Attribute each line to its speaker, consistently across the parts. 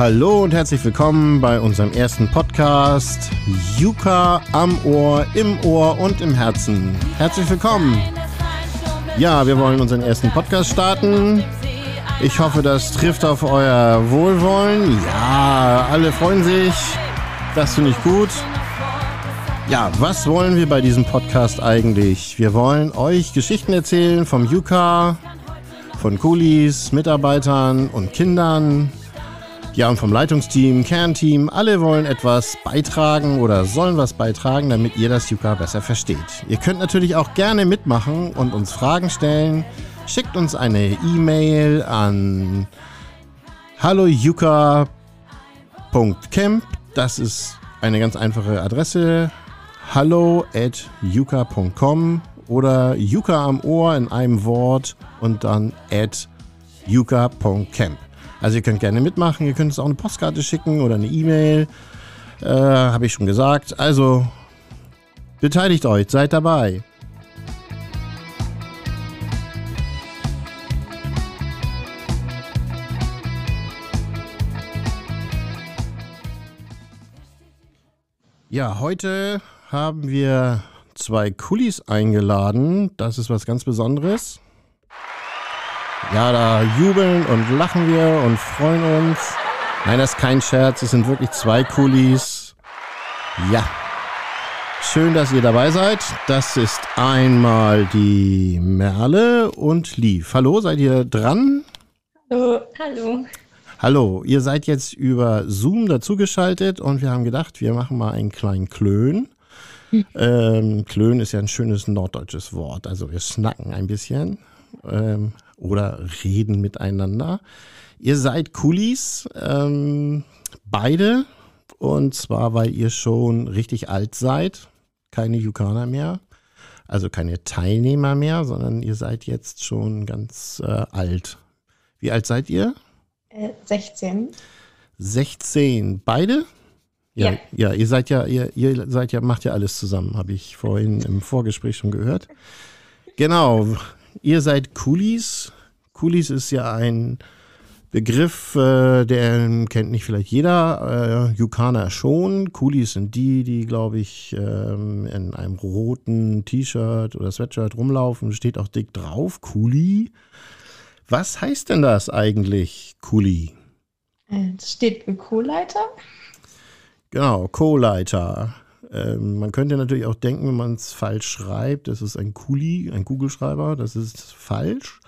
Speaker 1: Hallo und herzlich willkommen bei unserem ersten Podcast Yuka am Ohr, im Ohr und im Herzen. Herzlich willkommen. Ja, wir wollen unseren ersten Podcast starten. Ich hoffe, das trifft auf euer Wohlwollen. Ja, alle freuen sich. Das finde ich gut. Ja, was wollen wir bei diesem Podcast eigentlich? Wir wollen euch Geschichten erzählen vom Yuka, von Coolies, Mitarbeitern und Kindern. Ja, und vom Leitungsteam, Kernteam, alle wollen etwas beitragen oder sollen was beitragen, damit ihr das Yuka besser versteht. Ihr könnt natürlich auch gerne mitmachen und uns Fragen stellen. Schickt uns eine E-Mail an hallojuka.camp. Das ist eine ganz einfache Adresse. hallo at yuka.com oder Yuka am Ohr in einem Wort und dann at yuka.camp. Also ihr könnt gerne mitmachen, ihr könnt uns auch eine Postkarte schicken oder eine E-Mail. Äh, Habe ich schon gesagt. Also beteiligt euch, seid dabei. Ja, heute haben wir zwei Kulis eingeladen. Das ist was ganz Besonderes. Ja, da jubeln und lachen wir und freuen uns. Nein, das ist kein Scherz. Es sind wirklich zwei Kulis. Ja. Schön, dass ihr dabei seid. Das ist einmal die Merle und Liv. Hallo, seid ihr dran?
Speaker 2: Hallo. Hallo.
Speaker 1: Hallo, ihr seid jetzt über Zoom dazugeschaltet und wir haben gedacht, wir machen mal einen kleinen Klön. Ähm, Klön ist ja ein schönes norddeutsches Wort. Also wir snacken ein bisschen ähm, oder reden miteinander. Ihr seid Kulis, ähm, beide. Und zwar, weil ihr schon richtig alt seid. Keine Yukaner mehr. Also keine Teilnehmer mehr, sondern ihr seid jetzt schon ganz äh, alt. Wie alt seid ihr?
Speaker 2: Äh, 16.
Speaker 1: 16. Beide? Ja,
Speaker 2: Ja.
Speaker 1: ja, ihr seid ja, ihr, ihr seid ja, macht ja alles zusammen, habe ich vorhin im Vorgespräch schon gehört. Genau, ihr seid Coolies. Coolies ist ja ein Begriff, äh, den kennt nicht vielleicht jeder, äh, Yukaner schon. Coolies sind die, die, glaube ich, ähm, in einem roten T-Shirt oder Sweatshirt rumlaufen, steht auch dick drauf, Coolie. Was heißt denn das eigentlich, Coolie?
Speaker 2: Äh, Das steht für Co-Leiter.
Speaker 1: Genau, Co-Leiter. Ähm, man könnte natürlich auch denken, wenn man es falsch schreibt, das ist ein Kuli, ein Kugelschreiber, das ist falsch.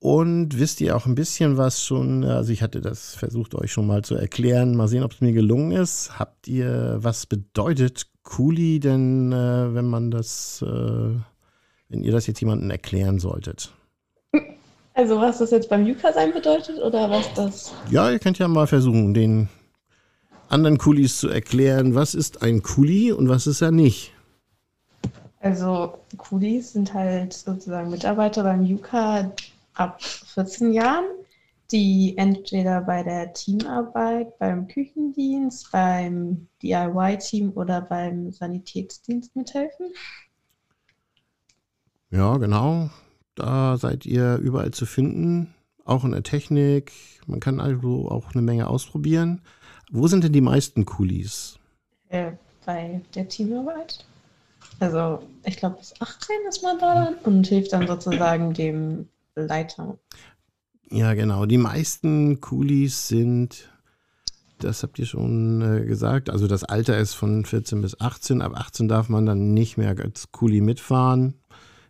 Speaker 1: Und wisst ihr auch ein bisschen was schon, also ich hatte das versucht euch schon mal zu erklären, mal sehen, ob es mir gelungen ist. Habt ihr, was bedeutet Kuli denn, äh, wenn man das, äh, wenn ihr das jetzt jemandem erklären solltet?
Speaker 2: Also was das jetzt beim Yuka sein bedeutet oder was das...
Speaker 1: Ja, ihr könnt ja mal versuchen, den anderen Kulis zu erklären, was ist ein Kuli und was ist er nicht.
Speaker 2: Also Kulis sind halt sozusagen Mitarbeiter beim Yuka ab 14 Jahren, die entweder bei der Teamarbeit, beim Küchendienst, beim DIY-Team oder beim Sanitätsdienst mithelfen.
Speaker 1: Ja, genau. Da seid ihr überall zu finden, auch in der Technik. Man kann also auch eine Menge ausprobieren. Wo sind denn die meisten Kulis?
Speaker 2: Äh, bei der Teamarbeit. Also ich glaube bis 18 ist man da und hilft dann sozusagen dem Leiter.
Speaker 1: Ja, genau. Die meisten Kulis sind, das habt ihr schon äh, gesagt, also das Alter ist von 14 bis 18. Ab 18 darf man dann nicht mehr als Kuli mitfahren.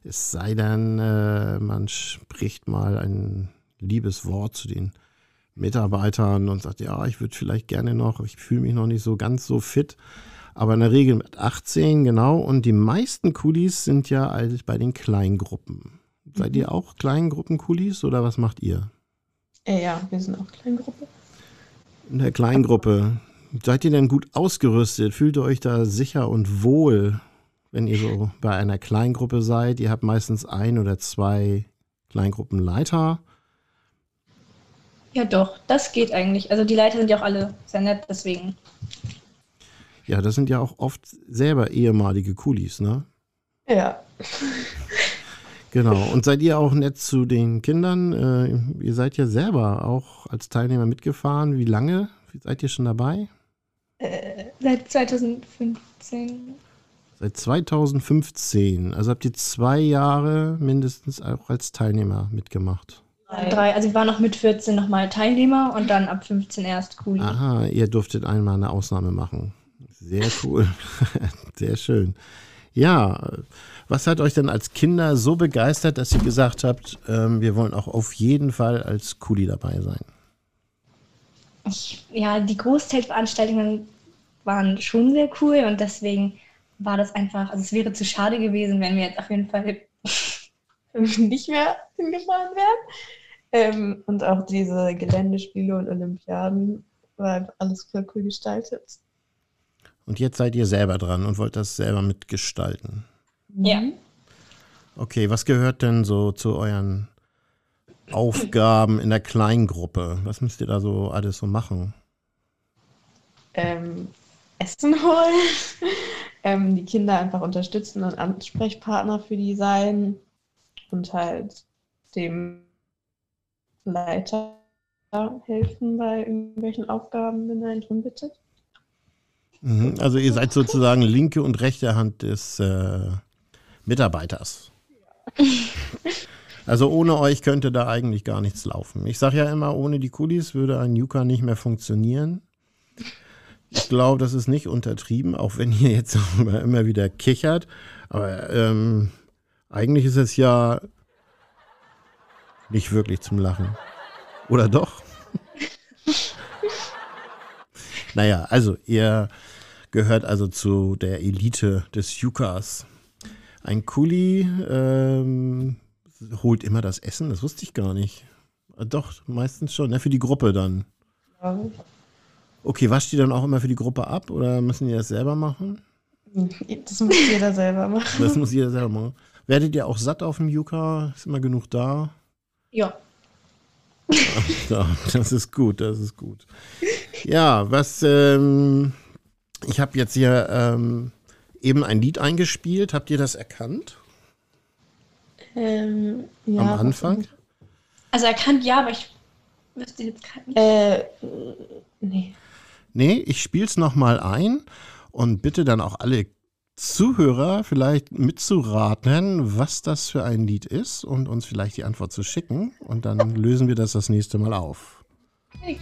Speaker 1: Es sei denn, äh, man spricht mal ein liebes Wort zu den Mitarbeitern und sagt, ja, ich würde vielleicht gerne noch, ich fühle mich noch nicht so ganz so fit. Aber in der Regel mit 18, genau. Und die meisten Kulis sind ja als bei den Kleingruppen. Seid ihr auch Kleingruppen-Kulis oder was macht ihr?
Speaker 2: Äh, ja, wir sind auch Kleingruppe.
Speaker 1: In der Kleingruppe. Seid ihr denn gut ausgerüstet? Fühlt ihr euch da sicher und wohl, wenn ihr so bei einer Kleingruppe seid? Ihr habt meistens ein oder zwei Kleingruppenleiter.
Speaker 3: Ja, doch, das geht eigentlich. Also die Leiter sind ja auch alle sehr nett, deswegen.
Speaker 1: Ja, das sind ja auch oft selber ehemalige Kulis, ne?
Speaker 2: Ja.
Speaker 1: Genau. Und seid ihr auch nett zu den Kindern? Äh, ihr seid ja selber auch als Teilnehmer mitgefahren. Wie lange? Wie seid ihr schon dabei?
Speaker 3: Äh, seit 2015.
Speaker 1: Seit 2015. Also habt ihr zwei Jahre mindestens auch als Teilnehmer mitgemacht.
Speaker 3: Drei. Also wir waren noch mit 14 nochmal Teilnehmer und dann ab 15 erst Kuli.
Speaker 1: Aha, ihr durftet einmal eine Ausnahme machen. Sehr cool. Sehr schön. Ja, was hat euch denn als Kinder so begeistert, dass ihr gesagt habt, ähm, wir wollen auch auf jeden Fall als Kuli dabei sein?
Speaker 3: Ich, ja, die Großzeltveranstaltungen waren schon sehr cool und deswegen war das einfach, also es wäre zu schade gewesen, wenn wir jetzt auf jeden Fall
Speaker 2: nicht mehr hingefahren wären. Ähm, und auch diese Geländespiele und Olympiaden war alles voll cool gestaltet.
Speaker 1: Und jetzt seid ihr selber dran und wollt das selber mitgestalten.
Speaker 3: Ja.
Speaker 2: Mhm.
Speaker 1: Okay, was gehört denn so zu euren Aufgaben in der Kleingruppe? Was müsst ihr da so alles so machen?
Speaker 2: Ähm, Essen holen, ähm, die Kinder einfach unterstützen und Ansprechpartner für die sein und halt dem Leiter helfen bei irgendwelchen Aufgaben, wenn er einen drum bittet.
Speaker 1: Mhm, Also ihr seid sozusagen linke und rechte Hand des äh, Mitarbeiters. Also ohne euch könnte da eigentlich gar nichts laufen. Ich sage ja immer, ohne die Kulis würde ein Yuka nicht mehr funktionieren. Ich glaube, das ist nicht untertrieben, auch wenn ihr jetzt immer, immer wieder kichert. Aber ähm, eigentlich ist es ja nicht wirklich zum Lachen. Oder doch? naja, also ihr gehört also zu der Elite des Yukas. Ein Kuli ähm, holt immer das Essen, das wusste ich gar nicht. Äh, Doch, meistens schon, ne, für die Gruppe dann.
Speaker 2: Ja.
Speaker 1: Okay, wascht die dann auch immer für die Gruppe ab oder müssen die das selber machen?
Speaker 2: Das muss jeder selber machen.
Speaker 1: Das muss jeder selber machen. Werdet ihr auch satt auf dem Yuka? Ist immer genug da?
Speaker 3: Ja.
Speaker 1: Ja, das ist gut, das ist gut. Ja, was, ähm, ich habe jetzt hier ähm, eben ein Lied eingespielt. Habt ihr das erkannt
Speaker 2: Ähm, ja,
Speaker 1: am Anfang?
Speaker 3: Also erkannt ja, aber ich wüsste jetzt gerade nicht.
Speaker 2: Äh, nee.
Speaker 1: Nee, ich spiele es nochmal ein und bitte dann auch alle Zuhörer vielleicht mitzuraten, was das für ein Lied ist und uns vielleicht die Antwort zu schicken. Und dann lösen wir das das nächste Mal auf.
Speaker 4: Wie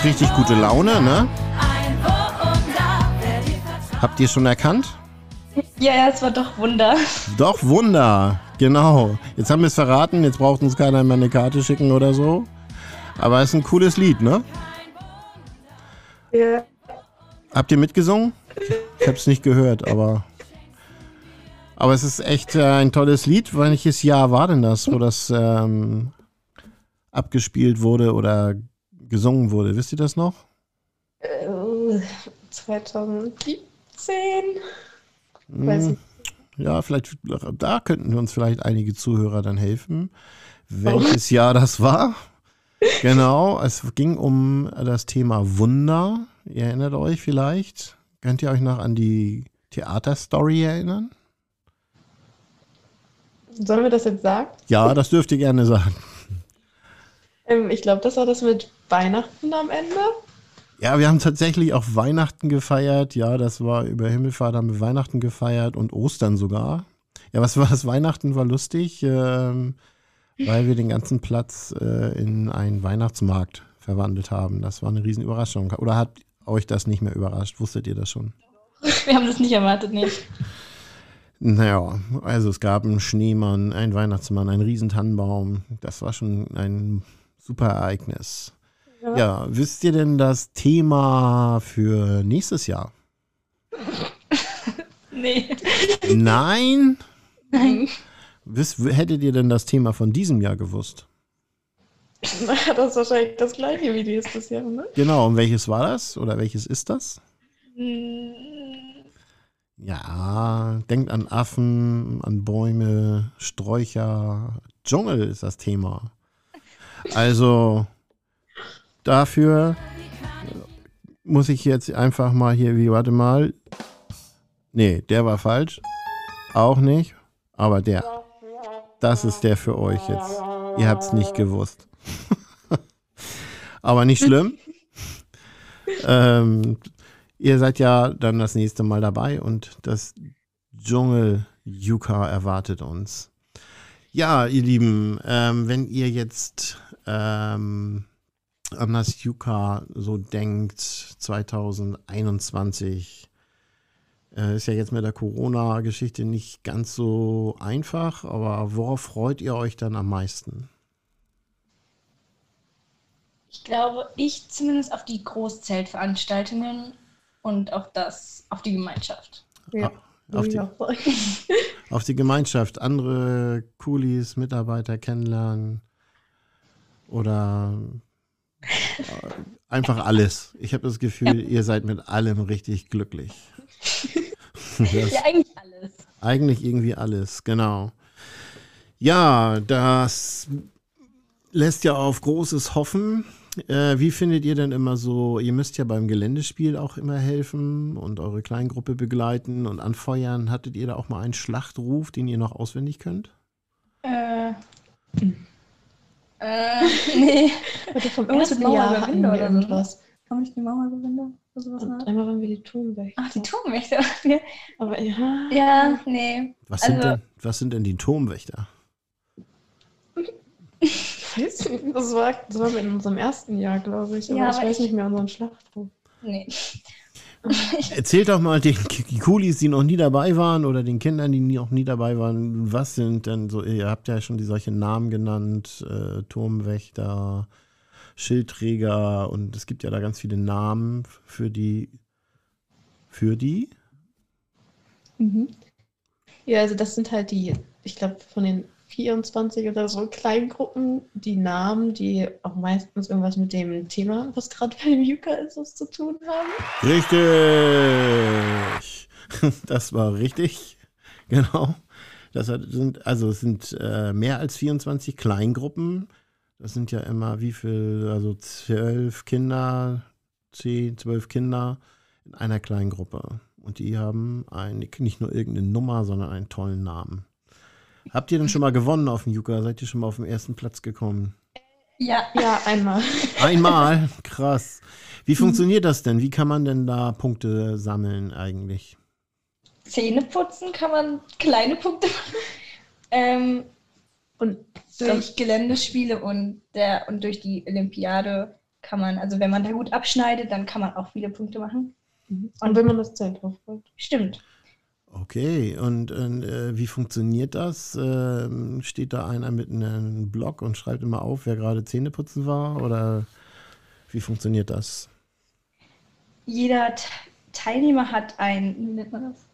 Speaker 1: macht richtig gute Laune, ne? Habt ihr schon erkannt?
Speaker 3: Ja, ja, es war doch Wunder.
Speaker 1: Doch, Wunder. Genau. Jetzt haben wir es verraten. Jetzt braucht uns keiner mehr eine Karte schicken oder so. Aber es ist ein cooles Lied, ne?
Speaker 2: Ja.
Speaker 1: Habt ihr mitgesungen? Ich hab's nicht gehört, aber. Aber es ist echt äh, ein tolles Lied. Welches Jahr war denn das, wo das ähm, abgespielt wurde oder gesungen wurde? Wisst ihr das noch?
Speaker 2: Äh, 2017?
Speaker 1: Hm,
Speaker 2: Weiß ich.
Speaker 1: Ja, vielleicht, da könnten uns vielleicht einige Zuhörer dann helfen, welches Jahr das war. Genau, es ging um das Thema Wunder. Ihr erinnert euch vielleicht? Könnt ihr euch noch an die Theaterstory erinnern?
Speaker 2: Sollen wir das jetzt sagen?
Speaker 1: Ja, das dürft ihr gerne sagen.
Speaker 2: Ähm, ich glaube, das war das mit Weihnachten am Ende.
Speaker 1: Ja, wir haben tatsächlich auch Weihnachten gefeiert. Ja, das war über Himmelfahrt haben wir Weihnachten gefeiert und Ostern sogar. Ja, was war das? Weihnachten war lustig, ähm, weil wir den ganzen Platz äh, in einen Weihnachtsmarkt verwandelt haben. Das war eine riesen Überraschung. Oder hat euch das nicht mehr überrascht? Wusstet ihr das schon?
Speaker 3: Wir haben das nicht erwartet, nee.
Speaker 1: Naja, also es gab einen Schneemann, einen Weihnachtsmann, einen Riesentannenbaum. Das war schon ein super Ereignis.
Speaker 2: Ja.
Speaker 1: Ja, wisst ihr denn das Thema für nächstes Jahr?
Speaker 3: Nee.
Speaker 1: Nein?
Speaker 3: Nein.
Speaker 1: Wisst, hättet ihr denn das Thema von diesem Jahr gewusst?
Speaker 2: Na, das ist wahrscheinlich das gleiche wie nächstes Jahr, ne?
Speaker 1: Genau, und welches war das? Oder welches ist das?
Speaker 3: Mm,
Speaker 1: Ja, denkt an Affen, an Bäume, Sträucher. Dschungel ist das Thema. Also dafür muss ich jetzt einfach mal hier, wie, warte mal. Nee, der war falsch. Auch nicht. Aber der. Das ist der für euch jetzt. Ihr habt es nicht gewusst. Aber nicht schlimm. ähm, ihr seid ja dann das nächste Mal dabei und das Dschungel Yuka erwartet uns. Ja, ihr Lieben, ähm, wenn ihr jetzt ähm, an das Yuka so denkt, 2021, äh, ist ja jetzt mit der Corona-Geschichte nicht ganz so einfach, aber worauf freut ihr euch dann am meisten?
Speaker 3: Ich glaube, ich zumindest auf die Großzeltveranstaltungen und auf das, auf die Gemeinschaft.
Speaker 2: Ja.
Speaker 1: Auf die, auf die Gemeinschaft, andere Coolies, Mitarbeiter kennenlernen oder einfach alles. Ich habe das Gefühl, ihr seid mit allem richtig glücklich.
Speaker 3: Ja, eigentlich alles.
Speaker 1: eigentlich irgendwie alles, genau. Ja, das lässt ja auf Großes hoffen. Äh, wie findet ihr denn immer so, ihr müsst ja beim Geländespiel auch immer helfen und eure Kleingruppe begleiten und anfeuern. Hattet ihr da auch mal einen Schlachtruf, den ihr noch auswendig könnt?
Speaker 3: Äh, äh, nee.
Speaker 2: Warte, vom
Speaker 3: Irgendwas
Speaker 2: ersten Jahr hatten wir
Speaker 3: oder so, ne?
Speaker 2: irgendwas.
Speaker 3: Haben nicht die Mauerüberwinde oder sowas?
Speaker 2: Und
Speaker 3: Ne?
Speaker 2: einmal waren wir die Turmwächter.
Speaker 3: Ach, die Turmwächter. Ja,
Speaker 2: Aber ja.
Speaker 3: ja nee.
Speaker 1: Was sind,
Speaker 3: Also-
Speaker 1: denn, was sind denn die Turmwächter?
Speaker 2: Ich weiß nicht, das war, das war in unserem ersten Jahr, glaube ich. Aber
Speaker 3: Ja,
Speaker 2: ich
Speaker 3: aber
Speaker 2: weiß
Speaker 3: ich-
Speaker 2: nicht mehr unseren Schlachtruf.
Speaker 3: Nee.
Speaker 1: Erzählt doch mal den K- die noch nie dabei waren oder den Kindern, die noch nie dabei waren, was sind denn so, ihr habt ja schon die solche Namen genannt, äh, Turmwächter, Schildträger und es gibt ja da ganz viele Namen für die, für die?
Speaker 2: Ja, also das sind halt die, ich glaube, von den 24 oder so Kleingruppen, die Namen, die auch meistens irgendwas mit dem Thema, was gerade beim Yuka ist, was zu tun haben.
Speaker 1: Richtig! Das war richtig, genau. Das sind, also es sind äh, mehr als 24 Kleingruppen. Das sind ja immer wie viel, also zwölf Kinder, zehn, zwölf Kinder in einer Kleingruppe. Und die haben ein, nicht nur irgendeine Nummer, sondern einen tollen Namen. Habt ihr denn schon mal gewonnen auf dem Yuka? Seid ihr schon mal auf den ersten Platz gekommen?
Speaker 3: Ja.
Speaker 2: Ja, einmal.
Speaker 1: Einmal? Krass. Wie funktioniert das denn? Wie kann man denn da Punkte sammeln eigentlich?
Speaker 3: Zähne putzen kann man kleine Punkte machen. Ähm,
Speaker 2: Und
Speaker 3: durch Geländespiele und, der, und durch die Olympiade kann man, also wenn man da gut abschneidet, dann kann man auch viele Punkte machen.
Speaker 2: Und wenn man das Zelt draufpackt.
Speaker 3: Stimmt.
Speaker 1: Okay, und äh, wie funktioniert das? Ähm, steht da einer mit einem Block und schreibt immer auf, wer gerade Zähneputzen war? Oder wie funktioniert das?
Speaker 3: Jeder Te- Teilnehmer hat ein, wie nennt man das?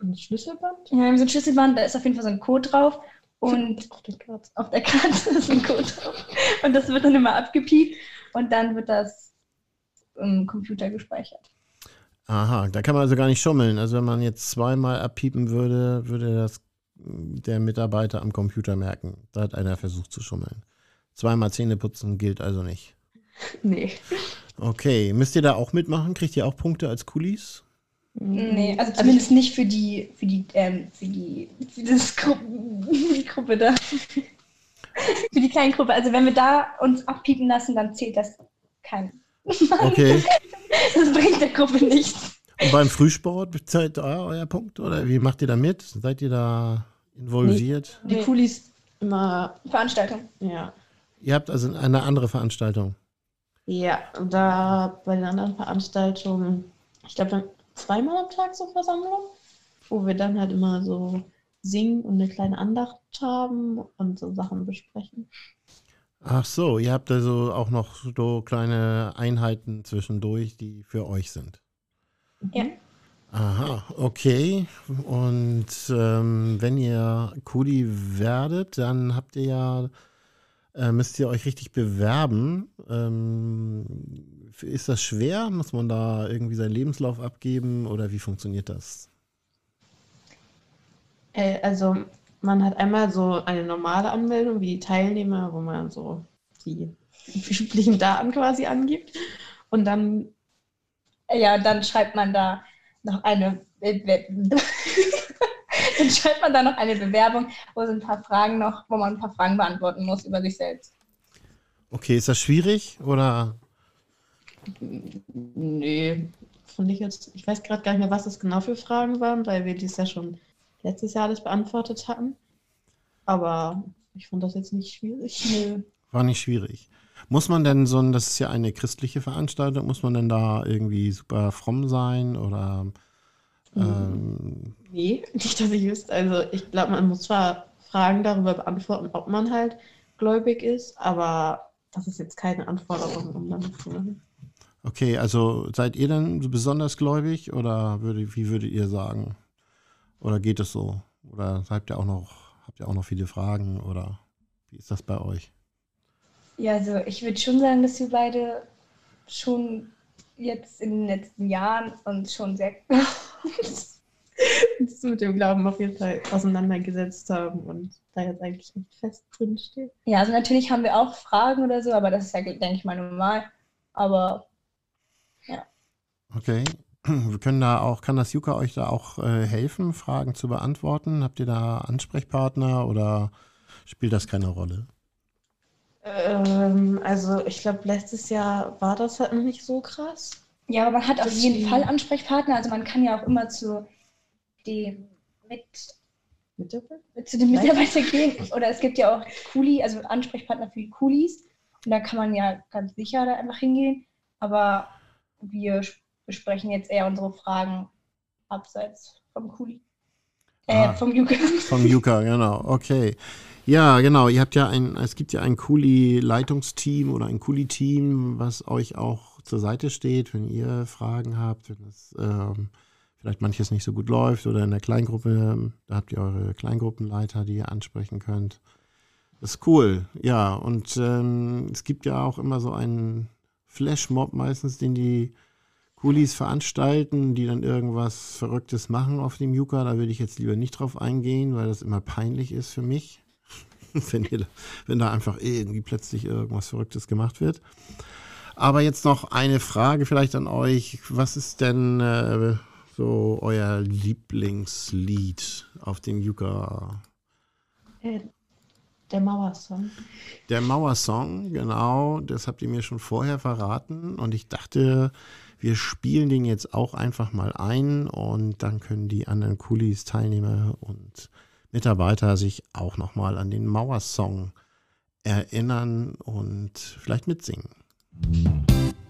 Speaker 2: Ein Schlüsselband?
Speaker 3: Ja, wir haben so ein Schlüsselband, da ist auf jeden Fall so ein Code drauf und
Speaker 2: auf
Speaker 3: auf der Karte ist ein Code drauf. Und das wird dann immer abgepiept und dann wird das im Computer gespeichert.
Speaker 1: Aha, da kann man also gar nicht schummeln. Also wenn man jetzt zweimal abpiepen würde, würde das der Mitarbeiter am Computer merken. Da hat einer versucht zu schummeln. Zweimal Zähneputzen gilt also nicht.
Speaker 2: Nee.
Speaker 1: Okay, müsst ihr da auch mitmachen? Kriegt ihr auch Punkte als Coolies?
Speaker 3: Nee, also zumindest nicht für die, für die, ähm, für die, für das Gruppen, die Gruppe da. für die kleine Gruppe. Also wenn wir da uns abpiepen lassen, dann zählt das kein.
Speaker 1: Okay.
Speaker 3: Das bringt der Gruppe nichts.
Speaker 1: Und beim Frühsport bezahlt da euer Punkt? Oder wie macht ihr da mit? Seid ihr da involviert?
Speaker 2: Die
Speaker 3: Nee.
Speaker 2: Coolies immer,
Speaker 3: Veranstaltung.
Speaker 2: ja.
Speaker 1: Ihr habt also eine andere Veranstaltung.
Speaker 2: Ja, und da bei den anderen Veranstaltungen, ich glaube, zweimal am Tag so Versammlung. wo wir dann halt immer so singen und eine kleine Andacht haben und so Sachen besprechen.
Speaker 1: Ach so, ihr habt also auch noch so kleine Einheiten zwischendurch, die für euch sind.
Speaker 3: Ja.
Speaker 1: Aha, okay. Und ähm, wenn ihr Kuli werdet, dann habt ihr ja, äh, müsst ihr euch richtig bewerben. Ähm, ist das schwer? Muss man da irgendwie seinen Lebenslauf abgeben oder wie funktioniert das?
Speaker 2: Äh, also man hat einmal so eine normale Anmeldung wie die Teilnehmer, wo man so die üblichen Daten quasi angibt. Und dann
Speaker 3: Ja, dann schreibt man da noch eine. dann schreibt man da noch eine Bewerbung, wo so ein paar Fragen noch, wo man ein paar Fragen beantworten muss über sich selbst.
Speaker 1: Okay, ist das schwierig oder?
Speaker 2: Nee, fand ich jetzt, ich weiß gerade gar nicht mehr, was das genau für Fragen waren, weil wir dies ja schon letztes Jahr alles beantwortet hatten. Aber ich fand das jetzt nicht schwierig.
Speaker 3: Nö.
Speaker 1: War nicht schwierig. Muss man denn so ein, das ist ja eine christliche Veranstaltung, muss man denn da irgendwie super fromm sein oder ähm,
Speaker 2: Nee, nicht, dass ich wüsste. Also ich glaube, man muss zwar Fragen darüber beantworten, ob man halt gläubig ist, aber das ist jetzt keine Anforderung, um damit zu machen.
Speaker 1: okay, also seid ihr denn so besonders gläubig oder würde, wie würdet ihr sagen? Oder geht es so? Oder habt ihr auch noch, habt ihr auch noch viele Fragen oder wie ist das bei euch?
Speaker 3: Ja, also ich würde schon sagen, dass wir beide schon jetzt in den letzten Jahren uns schon sehr
Speaker 2: uns mit dem Glauben auf jeden Fall auseinandergesetzt haben und da jetzt eigentlich nicht fest drin steht.
Speaker 3: Ja, also natürlich haben wir auch Fragen oder so, aber das ist ja, denke ich mal, normal. Aber
Speaker 1: Okay. Wir können da auch, kann das Yuka euch da auch äh, helfen, Fragen zu beantworten? Habt ihr da Ansprechpartner oder spielt das keine Rolle?
Speaker 2: Ähm, also ich glaube, letztes Jahr war das halt noch nicht so krass.
Speaker 3: ja, aber man hat auf jeden. Fall Ansprechpartner. Also man kann ja auch immer zu dem mit,
Speaker 2: Mitarbeiter?
Speaker 3: mit zu den Mitarbeitern gehen. Oder es gibt ja auch Kuli, also Ansprechpartner für die Kulis. Und da kann man ja ganz sicher da einfach hingehen. Aber wir sch- besprechen jetzt eher unsere Fragen abseits vom Kuli. Äh,
Speaker 1: Ah.
Speaker 3: vom Yuka.
Speaker 1: Vom Yuka, genau. Okay. Ja, genau. Ihr habt ja ein, es gibt ja ein Kuli-Leitungsteam oder ein Kuli-Team, was euch auch zur Seite steht, wenn ihr Fragen habt, wenn es ähm, vielleicht manches nicht so gut läuft oder in der Kleingruppe, da habt ihr eure Kleingruppenleiter, die ihr ansprechen könnt. Das ist cool, ja. Und ähm, es gibt ja auch immer so einen Flashmob meistens, den die Kulis veranstalten, die dann irgendwas Verrücktes machen auf dem Yuka. Da würde ich jetzt lieber nicht drauf eingehen, weil das immer peinlich ist für mich, wenn, ihr, wenn da einfach irgendwie plötzlich irgendwas Verrücktes gemacht wird. Aber jetzt noch eine Frage vielleicht an euch. Was ist denn äh, so euer Lieblingslied auf dem Yuka?
Speaker 2: Äh, der Mauersong.
Speaker 1: Der Mauersong, genau, das habt ihr mir schon vorher verraten und ich dachte, wir spielen den jetzt auch einfach mal ein und dann können die anderen Kulis, Teilnehmer und Mitarbeiter sich auch nochmal an den Mauersong erinnern und vielleicht mitsingen.
Speaker 4: Lasst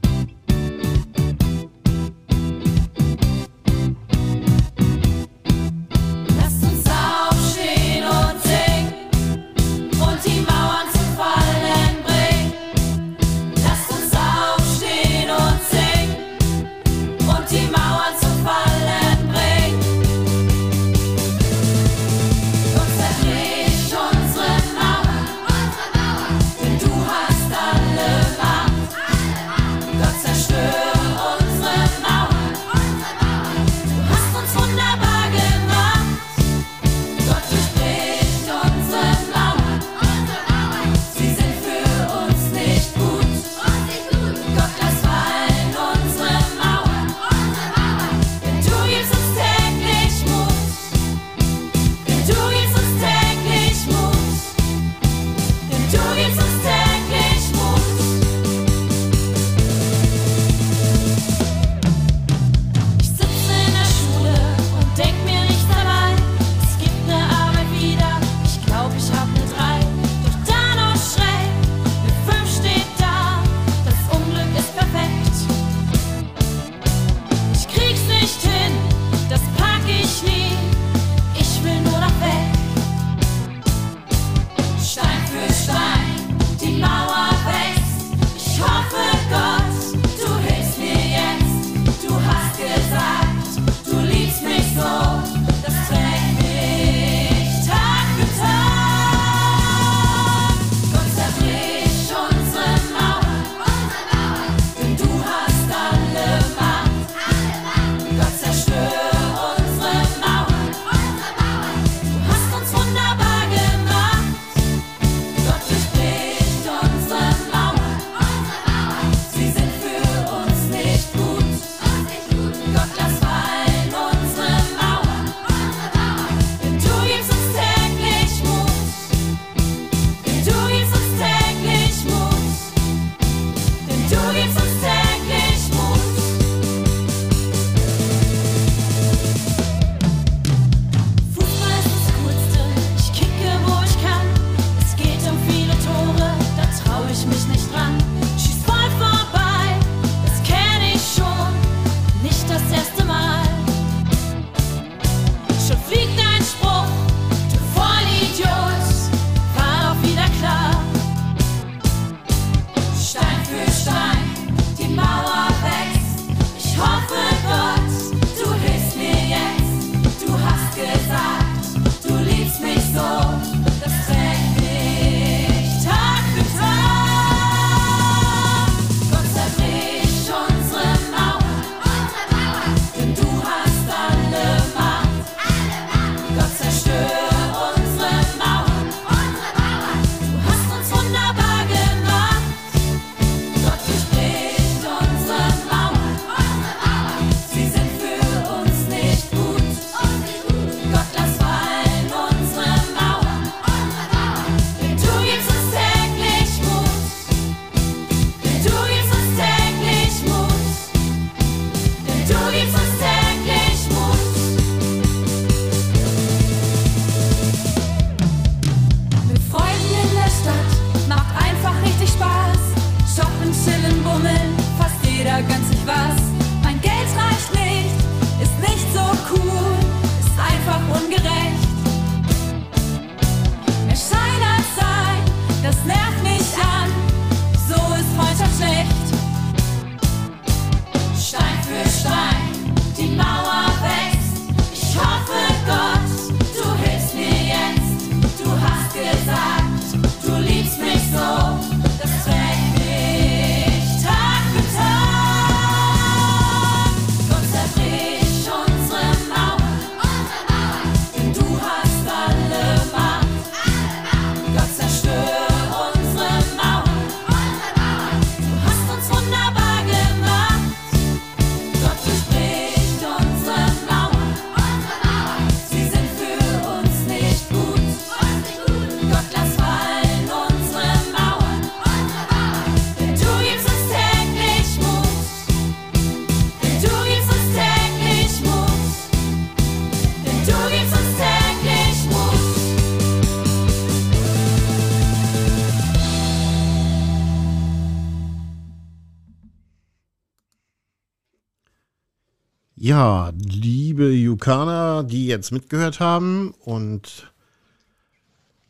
Speaker 1: Ja, liebe Yukaner, die jetzt mitgehört haben und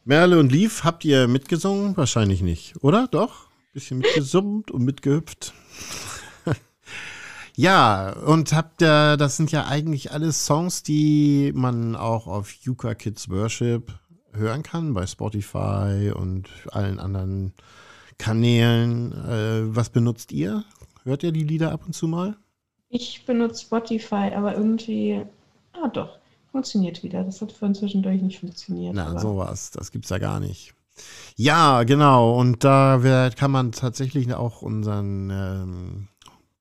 Speaker 1: Merle und Lief, habt ihr mitgesungen? Wahrscheinlich nicht, oder? Doch? Bisschen mitgesummt und mitgehüpft. ja, und habt ihr, das sind ja eigentlich alles Songs, die man auch auf Yuka Kids Worship hören kann, bei Spotify und allen anderen Kanälen. Äh, was benutzt ihr? Hört ihr die Lieder ab und zu mal?
Speaker 2: Ich benutze Spotify, aber irgendwie. Ah, doch. Funktioniert wieder. Das hat vorhin zwischendurch nicht funktioniert.
Speaker 1: Na, sowas. Das gibt's ja gar nicht. Ja, genau. Und da wird, kann man tatsächlich auch unseren ähm,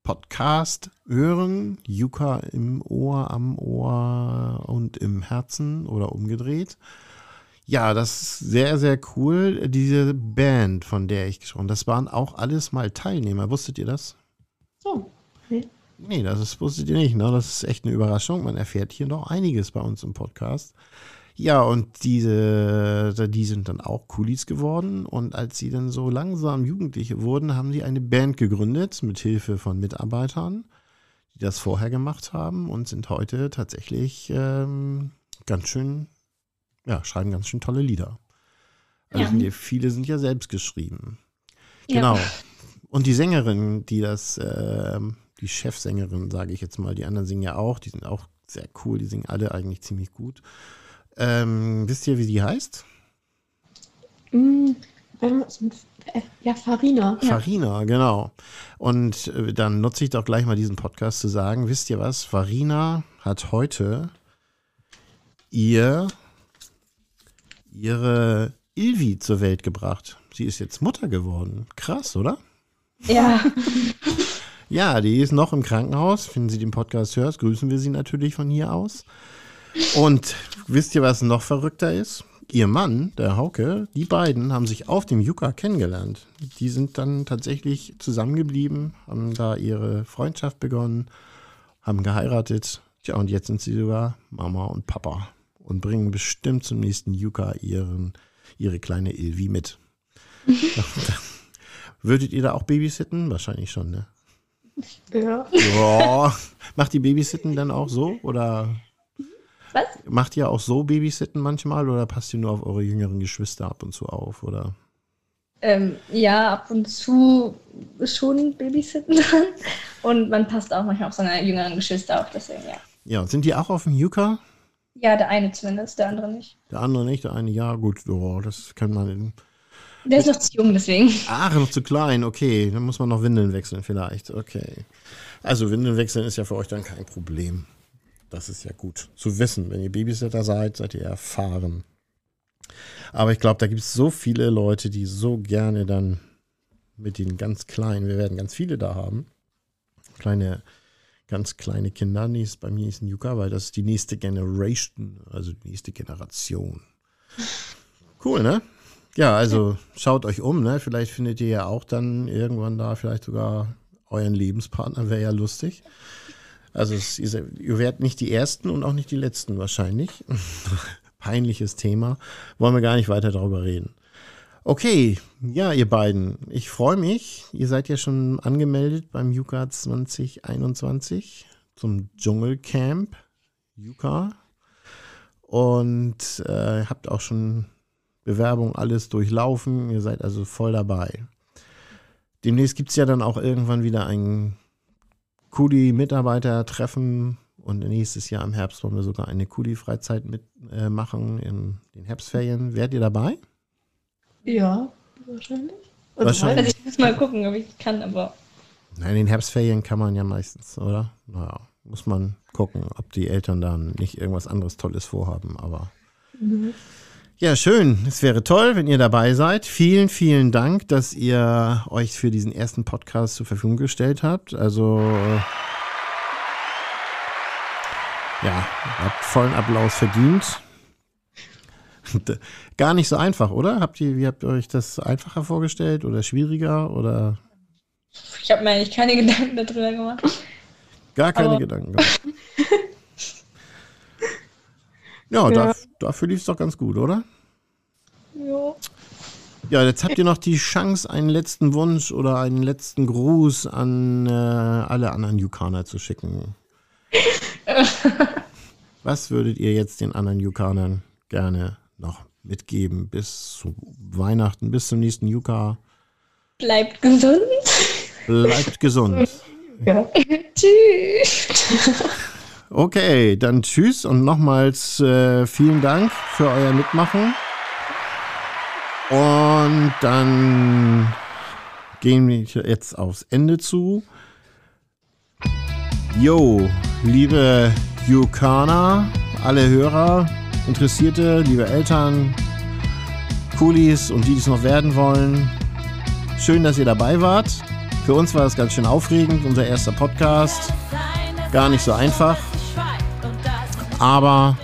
Speaker 1: Podcast hören. Yuka im Ohr, am Ohr und im Herzen oder umgedreht. Ja, das ist sehr, sehr cool. Diese Band, von der ich gesprochen das waren auch alles mal Teilnehmer. Wusstet ihr das?
Speaker 2: So. Nee.
Speaker 1: Nee, das ist, wusstet ihr nicht. Ne? Das ist echt eine Überraschung. Man erfährt hier noch einiges bei uns im Podcast. Ja, und diese, die sind dann auch Coolies geworden. Und als sie dann so langsam Jugendliche wurden, haben sie eine Band gegründet mit Hilfe von Mitarbeitern, die das vorher gemacht haben und sind heute tatsächlich ähm, ganz schön, ja, schreiben ganz schön tolle Lieder. Also
Speaker 3: Ja.
Speaker 1: viele sind ja selbst geschrieben.
Speaker 3: Ja.
Speaker 1: Genau. Und die Sängerin, die das, ähm, die Chefsängerin, sage ich jetzt mal, die anderen singen ja auch, die sind auch sehr cool, die singen alle eigentlich ziemlich gut. Ähm, wisst ihr, wie die heißt?
Speaker 2: Mm, äh, ja, Farina.
Speaker 3: Ja.
Speaker 1: Farina, genau. Und äh, dann nutze ich doch gleich mal diesen Podcast zu sagen, wisst ihr was? Farina hat heute ihr ihre Ilvi zur Welt gebracht. Sie ist jetzt Mutter geworden. Krass, oder?
Speaker 3: Ja,
Speaker 1: Ja, die ist noch im Krankenhaus. Wenn sie den Podcast hört, grüßen wir sie natürlich von hier aus. Und wisst ihr, was noch verrückter ist? Ihr Mann, der Hauke, die beiden haben sich auf dem Yucca kennengelernt. Die sind dann tatsächlich zusammengeblieben, haben da ihre Freundschaft begonnen, haben geheiratet. Tja, und jetzt sind sie sogar Mama und Papa und bringen bestimmt zum nächsten Yucca ihren, ihre kleine Ilvi mit. Würdet ihr da auch babysitten? Wahrscheinlich schon, ne?
Speaker 2: Ja.
Speaker 1: Ja. Macht die Babysitten dann auch so? Oder
Speaker 3: was?
Speaker 1: macht ihr auch so Babysitten manchmal? Oder passt ihr nur auf eure jüngeren Geschwister ab und zu auf? Oder?
Speaker 3: Ähm, ja, ab und zu schon Babysitten dran. Und man passt auch manchmal auf seine jüngeren Geschwister auf, deswegen ja.
Speaker 1: Ja, sind die auch auf dem Yucca?
Speaker 3: Ja, der eine zumindest, der andere nicht.
Speaker 1: Der andere nicht, der eine ja, gut, oh, das kann man.
Speaker 3: Der ist noch zu jung, deswegen.
Speaker 1: Ach, noch zu klein, okay. Dann muss man noch Windeln wechseln, vielleicht. Okay. Also Windeln wechseln ist ja für euch dann kein Problem. Das ist ja gut zu wissen. Wenn ihr Babysitter seid, seid ihr erfahren. Aber ich glaube, da gibt es so viele Leute, die so gerne dann mit den ganz Kleinen, wir werden ganz viele da haben, kleine, ganz kleine Kinder, ist bei mir ist ein Yucca, weil das ist die nächste Generation, also die nächste Generation. Cool, ne? Ja, also schaut euch um, ne? Vielleicht findet ihr ja auch dann irgendwann da vielleicht sogar euren Lebenspartner, wäre ja lustig. Also es, ihr, werdet nicht die Ersten und auch nicht die Letzten wahrscheinlich. Peinliches Thema. Wollen wir gar nicht weiter darüber reden. Okay, ja, ihr beiden. Ich freue mich. Ihr seid ja schon angemeldet beim Yuka 2021 zum Dschungelcamp Yuka. Und äh, habt auch schon Bewerbung alles durchlaufen. Ihr seid also voll dabei. Demnächst gibt es ja dann auch irgendwann wieder ein Kuli-Mitarbeiter-Treffen und nächstes Jahr im Herbst wollen wir sogar eine Kuli-Freizeit mitmachen äh, in den Herbstferien. Werdet ihr dabei?
Speaker 2: Ja, wahrscheinlich.
Speaker 1: Wahrscheinlich.
Speaker 3: Also ich muss mal gucken, ob ich kann, aber
Speaker 1: Nein, in den Herbstferien kann man ja meistens, oder? Naja, muss man gucken, ob die Eltern dann nicht irgendwas anderes Tolles vorhaben, aber.
Speaker 2: Mhm.
Speaker 1: Ja, schön. Es wäre toll, wenn ihr dabei seid. Vielen, vielen Dank, dass ihr euch für diesen ersten Podcast zur Verfügung gestellt habt. Also, äh, ja, habt vollen Applaus verdient. Gar nicht so einfach, oder? Habt ihr, wie habt ihr euch das einfacher vorgestellt oder schwieriger oder
Speaker 3: ich habe mir eigentlich keine Gedanken darüber gemacht.
Speaker 1: Gar keine
Speaker 3: Aber-
Speaker 1: Gedanken gemacht. ja,
Speaker 2: Ja.
Speaker 1: Da, dafür lief es doch ganz gut, oder?
Speaker 3: Ja.
Speaker 1: Ja, jetzt habt ihr noch die Chance, einen letzten Wunsch oder einen letzten Gruß an äh, alle anderen Yukaner zu schicken. Was würdet ihr jetzt den anderen Yukanern gerne noch mitgeben bis zu Weihnachten, bis zum nächsten Yuka?
Speaker 3: Bleibt gesund.
Speaker 1: Bleibt gesund.
Speaker 2: Ja.
Speaker 3: Tschüss.
Speaker 1: Okay, dann tschüss und nochmals äh, vielen Dank für euer Mitmachen. Und dann gehen wir jetzt aufs Ende zu. Jo, liebe Yukana, alle Hörer, Interessierte, liebe Eltern, Coolies und die, die es noch werden wollen. Schön, dass ihr dabei wart. Für uns war es ganz schön aufregend, unser erster Podcast. Gar nicht so einfach. Aber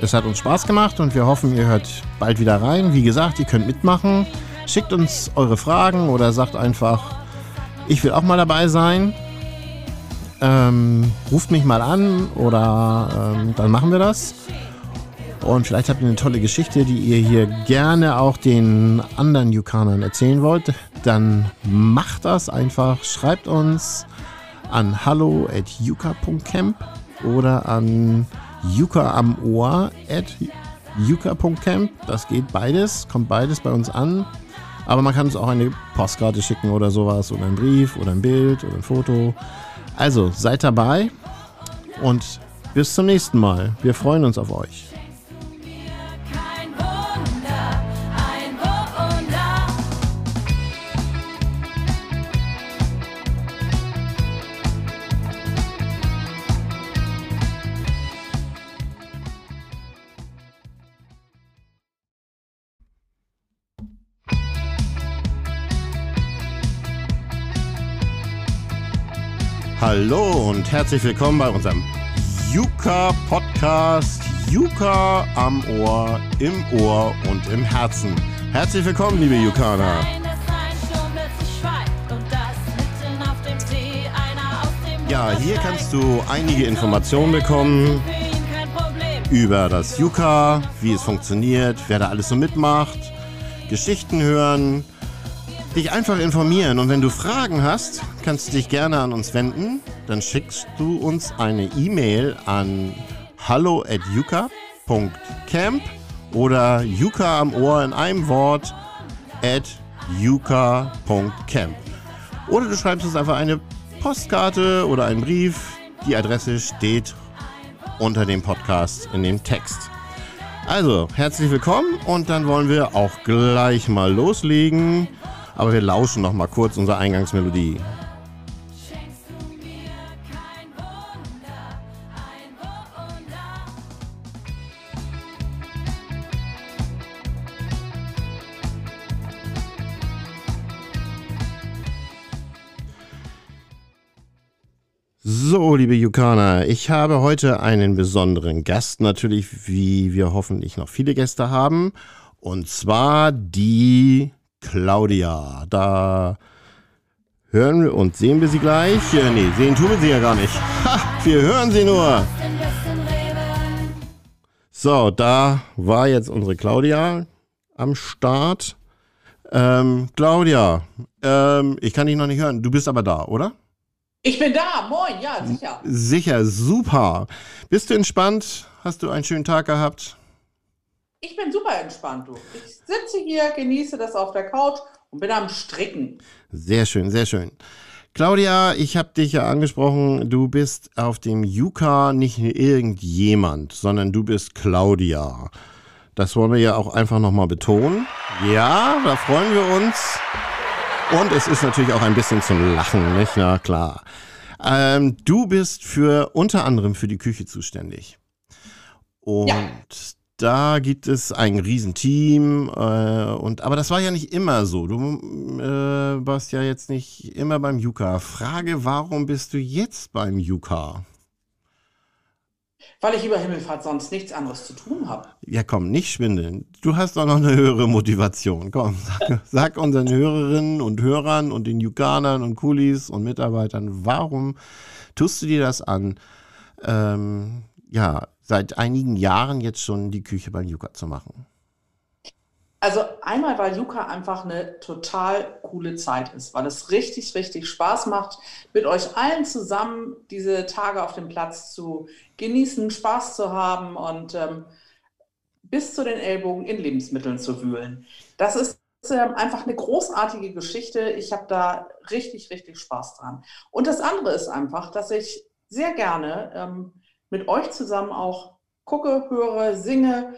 Speaker 1: es hat uns Spaß gemacht und wir hoffen, ihr hört bald wieder rein. Wie gesagt, ihr könnt mitmachen. Schickt uns eure Fragen oder sagt einfach, ich will auch mal dabei sein. Ähm, ruft mich mal an oder ähm, dann machen wir das. Und vielleicht habt ihr eine tolle Geschichte, die ihr hier gerne auch den anderen Yukanern erzählen wollt. Dann macht das einfach. Schreibt uns an hallo at yuka.camp oder an yuka am Ohr at yuka.camp. Das geht beides, kommt beides bei uns an. Aber man kann uns auch eine Postkarte schicken oder sowas oder einen Brief oder ein Bild oder ein Foto. Also seid dabei und bis zum nächsten Mal. Wir freuen uns auf euch. Hallo und herzlich willkommen bei unserem Yuka Podcast. Yuka am Ohr, im Ohr und im Herzen. Herzlich willkommen, liebe Yukaner. Ja, hier kannst du einige Informationen bekommen über das Yuka, wie es funktioniert, wer da alles so mitmacht, Geschichten hören, dich einfach informieren. Und wenn du Fragen hast, kannst du dich gerne an uns wenden. Dann schickst du uns eine E-Mail an hallo at yuka.camp oder Yuka am Ohr in einem Wort at yuka.camp. Oder du schreibst uns einfach eine Postkarte oder einen Brief. Die Adresse steht unter dem Podcast in dem Text. Also, herzlich willkommen und dann wollen wir auch gleich mal loslegen. Aber wir lauschen noch mal kurz unserer Eingangsmelodie. So, liebe Yukana, ich habe heute einen besonderen Gast, natürlich, wie wir hoffentlich noch viele Gäste haben. Und zwar die Claudia. Da hören wir und sehen wir sie gleich. Äh, nee, sehen tun wir sie ja gar nicht. Ha, wir hören sie nur. So, da war jetzt unsere Claudia am Start. Ähm, Claudia, ähm, ich kann dich noch nicht hören. Du bist aber da, oder?
Speaker 5: Ich bin da, moin, ja, sicher.
Speaker 1: Sicher, super. Bist du entspannt? Hast du einen schönen Tag gehabt?
Speaker 5: Ich bin super entspannt, du. Ich sitze hier, genieße das auf der Couch und bin am Stricken.
Speaker 1: Sehr schön, sehr schön. Claudia, ich habe dich ja angesprochen, du bist auf dem Yuka nicht irgendjemand, sondern du bist Claudia. Das wollen wir ja auch einfach nochmal betonen. Ja, da freuen wir uns. Und es ist natürlich auch ein bisschen zum Lachen, nicht? Na klar. Ähm, du bist für unter anderem für die Küche zuständig. Und
Speaker 5: Ja.
Speaker 1: Da gibt es ein Riesenteam. Äh, und, aber das war ja nicht immer so. Du äh, warst ja jetzt nicht immer beim Yuka. Frage, warum bist du jetzt beim Yuka?
Speaker 5: Weil ich über Himmelfahrt sonst nichts anderes zu tun habe.
Speaker 1: Ja, komm, nicht schwindeln. Du hast doch noch eine höhere Motivation. Komm, sag, sag unseren Hörerinnen und Hörern und den Yukanern und Coolies und Mitarbeitern, warum tust du dir das an, ähm, ja, seit einigen Jahren jetzt schon die Küche beim Yuka zu machen?
Speaker 5: Also einmal, weil Yuka einfach eine total coole Zeit ist, weil es richtig, richtig Spaß macht, mit euch allen zusammen diese Tage auf dem Platz zu genießen, Spaß zu haben und ähm, bis zu den Ellbogen in Lebensmitteln zu wühlen. Das ist ähm, einfach eine großartige Geschichte. Ich habe da richtig, richtig Spaß dran. Und das andere ist einfach, dass ich sehr gerne ähm, mit euch zusammen auch gucke, höre, singe,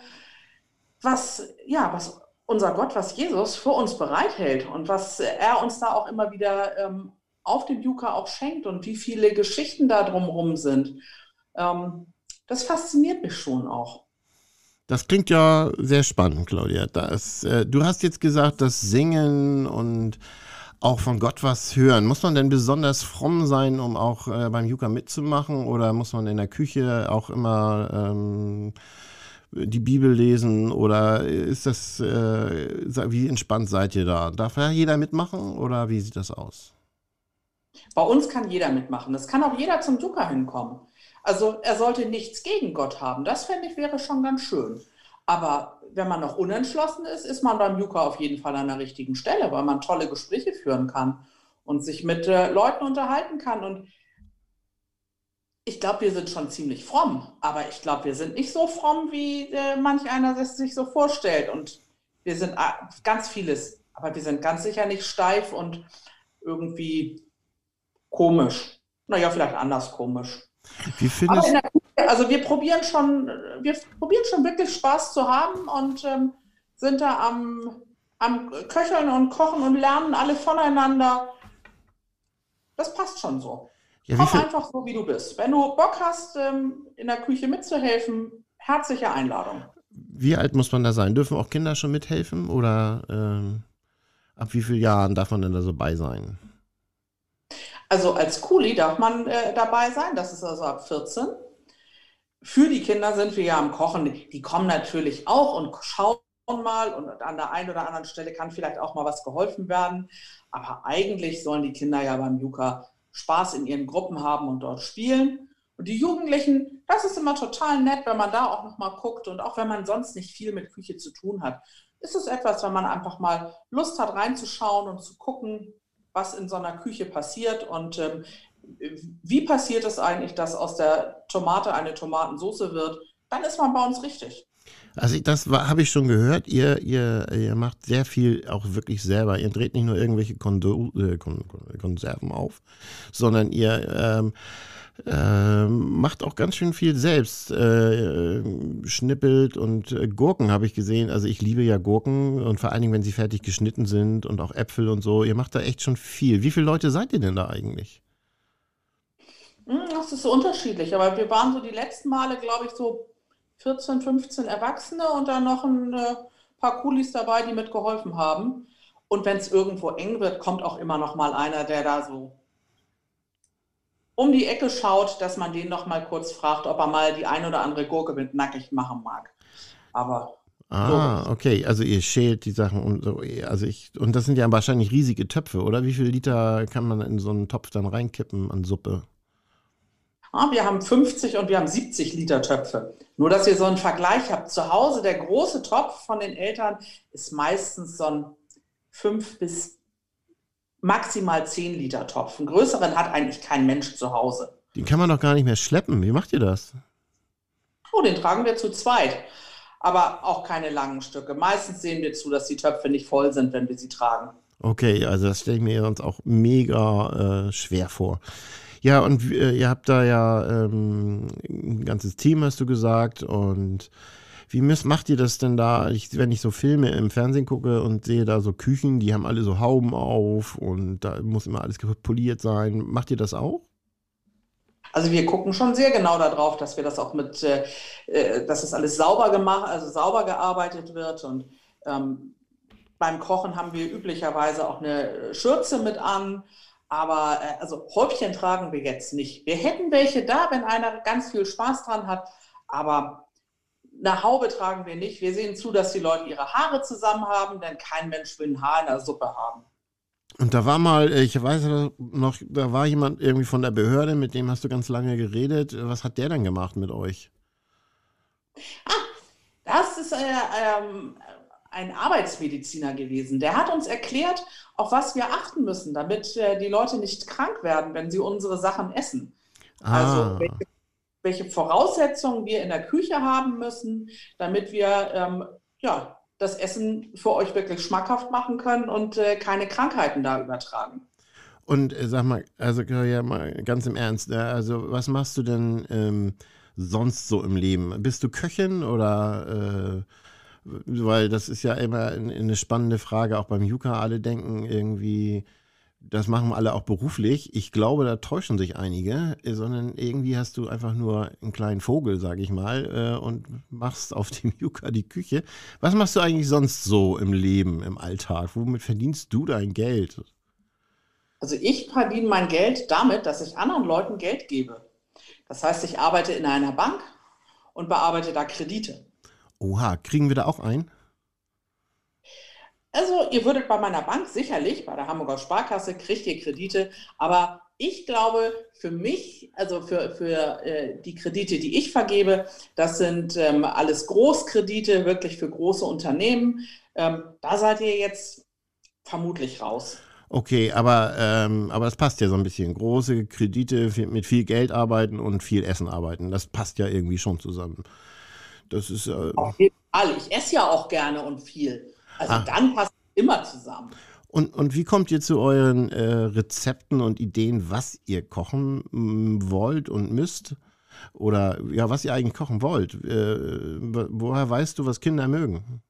Speaker 5: was, ja, was unser Gott, was Jesus für uns bereithält und was er uns da auch immer wieder ähm, auf dem Juka auch schenkt und wie viele Geschichten da drumherum sind. Ähm, das fasziniert mich schon auch.
Speaker 1: Das klingt ja sehr spannend, Claudia. Das, äh, du hast jetzt gesagt, das Singen und auch von Gott was hören. Muss man denn besonders fromm sein, um auch äh, beim Juka mitzumachen? Oder muss man in der Küche auch immer ähm, die Bibel lesen oder ist das, äh, wie entspannt seid ihr da? Darf ja jeder mitmachen oder wie sieht das aus?
Speaker 5: Bei uns kann jeder mitmachen. Es kann auch jeder zum Zucker hinkommen. Also er sollte nichts gegen Gott haben. Das fände ich wäre schon ganz schön. Aber wenn man noch unentschlossen ist, ist man beim Juka auf jeden Fall an der richtigen Stelle, weil man tolle Gespräche führen kann und sich mit äh, Leuten unterhalten kann. Und ich glaube, wir sind schon ziemlich fromm, aber ich glaube, wir sind nicht so fromm, wie äh, manch einer es sich so vorstellt. Und wir sind äh, ganz vieles, aber wir sind ganz sicher nicht steif und irgendwie komisch. Naja, vielleicht anders komisch.
Speaker 1: Wie findest
Speaker 5: der, also wir probieren schon, wir probieren schon wirklich Spaß zu haben und ähm, sind da am, am Köcheln und Kochen und lernen alle voneinander. Das passt schon so. Ja, Komm einfach so, wie du bist. Wenn du Bock hast, ähm, in der Küche mitzuhelfen, herzliche Einladung.
Speaker 1: Wie alt muss man da sein? Dürfen auch Kinder schon mithelfen? Oder ähm, ab wie vielen Jahren darf man denn da so bei sein?
Speaker 5: Also als Kuli darf man äh, dabei sein, das ist also ab 14. Für die Kinder sind wir ja am Kochen. Die kommen natürlich auch und schauen mal und an der einen oder anderen Stelle kann vielleicht auch mal was geholfen werden. Aber eigentlich sollen die Kinder ja beim Juka Spaß in ihren Gruppen haben und dort spielen. Und die Jugendlichen, das ist immer total nett, wenn man da auch noch mal guckt und auch wenn man sonst nicht viel mit Küche zu tun hat, ist es etwas, wenn man einfach mal Lust hat reinzuschauen und zu gucken, was in so einer Küche passiert und ähm, wie passiert es eigentlich, dass aus der Tomate eine Tomatensauce wird, dann ist man bei uns richtig.
Speaker 1: Also das habe ich schon gehört. Ihr, ihr, ihr macht sehr viel auch wirklich selber. Ihr dreht nicht nur irgendwelche Kondo, äh, Konserven auf, sondern ihr ähm, äh, macht auch ganz schön viel selbst. Äh, schnippelt und äh, Gurken habe ich gesehen. Also ich liebe ja Gurken und vor allen Dingen, wenn sie fertig geschnitten sind und auch Äpfel und so. Ihr macht da echt schon viel. Wie viele Leute seid ihr denn da eigentlich?
Speaker 5: Hm, das ist so unterschiedlich, aber wir waren so die letzten Male, glaube ich, so 14, 15 Erwachsene und dann noch ein äh, paar Kulis dabei, die mitgeholfen haben. Und wenn es irgendwo eng wird, kommt auch immer noch mal einer, der da so um die Ecke schaut, dass man den noch mal kurz fragt, ob er mal die ein oder andere Gurke mit nackig machen mag. Aber
Speaker 1: Ah, so. okay. Also ihr schält die Sachen und so. Also ich, und das sind ja wahrscheinlich riesige Töpfe, oder? Wie viele Liter kann man in so einen Topf dann reinkippen an Suppe?
Speaker 5: Ah, wir haben 50 und wir haben 70 Liter Töpfe. Nur, dass ihr so einen Vergleich habt. Zu Hause, der große Topf von den Eltern ist meistens so ein 5 bis maximal 10 Liter Topf. Einen größeren hat eigentlich kein Mensch zu Hause.
Speaker 1: Den kann man doch gar nicht mehr schleppen. Wie macht ihr das?
Speaker 5: Oh, den tragen wir zu zweit. Aber auch keine langen Stücke. Meistens sehen wir zu, dass die Töpfe nicht voll sind, wenn wir sie tragen.
Speaker 1: Okay, also das stelle ich mir sonst auch mega äh, schwer vor. Ja, und äh, ihr habt da ja ähm, ein ganzes Team, hast du gesagt. Und wie macht ihr das denn da? Ich, wenn ich so Filme im Fernsehen gucke und sehe da so Küchen, die haben alle so Hauben auf und da muss immer alles poliert sein. Macht ihr das auch?
Speaker 5: Also wir gucken schon sehr genau darauf, dass wir das auch mit, äh, äh dass das alles sauber gemacht, also sauber gearbeitet wird und ähm, beim Kochen haben wir üblicherweise auch eine Schürze mit an. Aber äh, also Häubchen tragen wir jetzt nicht. Wir hätten welche da, wenn einer ganz viel Spaß dran hat. Aber eine Haube tragen wir nicht. Wir sehen zu, dass die Leute ihre Haare zusammen haben, denn kein Mensch will ein Haar in der Suppe haben.
Speaker 1: Und da war mal, ich weiß noch, da war jemand irgendwie von der Behörde, mit dem hast du ganz lange geredet. Was hat der dann gemacht mit euch?
Speaker 5: Ah, das ist äh, ähm, ein Arbeitsmediziner gewesen. Der hat uns erklärt, auf was wir achten müssen, damit äh, die Leute nicht krank werden, wenn sie unsere Sachen essen.
Speaker 1: Ah.
Speaker 5: Also welche, welche Voraussetzungen wir in der Küche haben müssen, damit wir ähm, ja, das Essen für euch wirklich schmackhaft machen können und äh, keine Krankheiten da übertragen.
Speaker 1: Und äh, sag mal, also ja mal ganz im Ernst, äh, also was machst du denn ähm, sonst so im Leben? Bist du Köchin oder äh, weil das ist ja immer eine spannende Frage, auch beim Yuka. Alle denken irgendwie, das machen alle auch beruflich. Ich glaube, da täuschen sich einige, sondern irgendwie hast du einfach nur einen kleinen Vogel, sage ich mal, und machst auf dem Yuka die Küche. Was machst du eigentlich sonst so im Leben, im Alltag? Womit verdienst du dein Geld?
Speaker 5: Also ich verdiene mein Geld damit, dass ich anderen Leuten Geld gebe. Das heißt, ich arbeite in einer Bank und bearbeite da Kredite.
Speaker 1: Oha, kriegen wir da auch ein?
Speaker 5: Also ihr würdet bei meiner Bank sicherlich, bei der Hamburger Sparkasse, kriegt ihr Kredite, aber ich glaube, für mich, also für, für äh, die Kredite, die ich vergebe, das sind ähm, alles Großkredite, wirklich für große Unternehmen. Ähm, da seid ihr jetzt vermutlich raus.
Speaker 1: Okay, aber, ähm, aber das passt ja so ein bisschen. Große Kredite mit viel Geld arbeiten und viel Essen arbeiten. Das passt ja irgendwie schon zusammen. Das ist. Äh
Speaker 5: Auf jeden Fall. Ich esse ja auch gerne und viel. Also ah. dann passt immer zusammen.
Speaker 1: Und, und wie kommt ihr zu euren äh, Rezepten und Ideen, was ihr kochen wollt und müsst? Oder ja, was ihr eigentlich kochen wollt? Äh, woher weißt du, was Kinder mögen?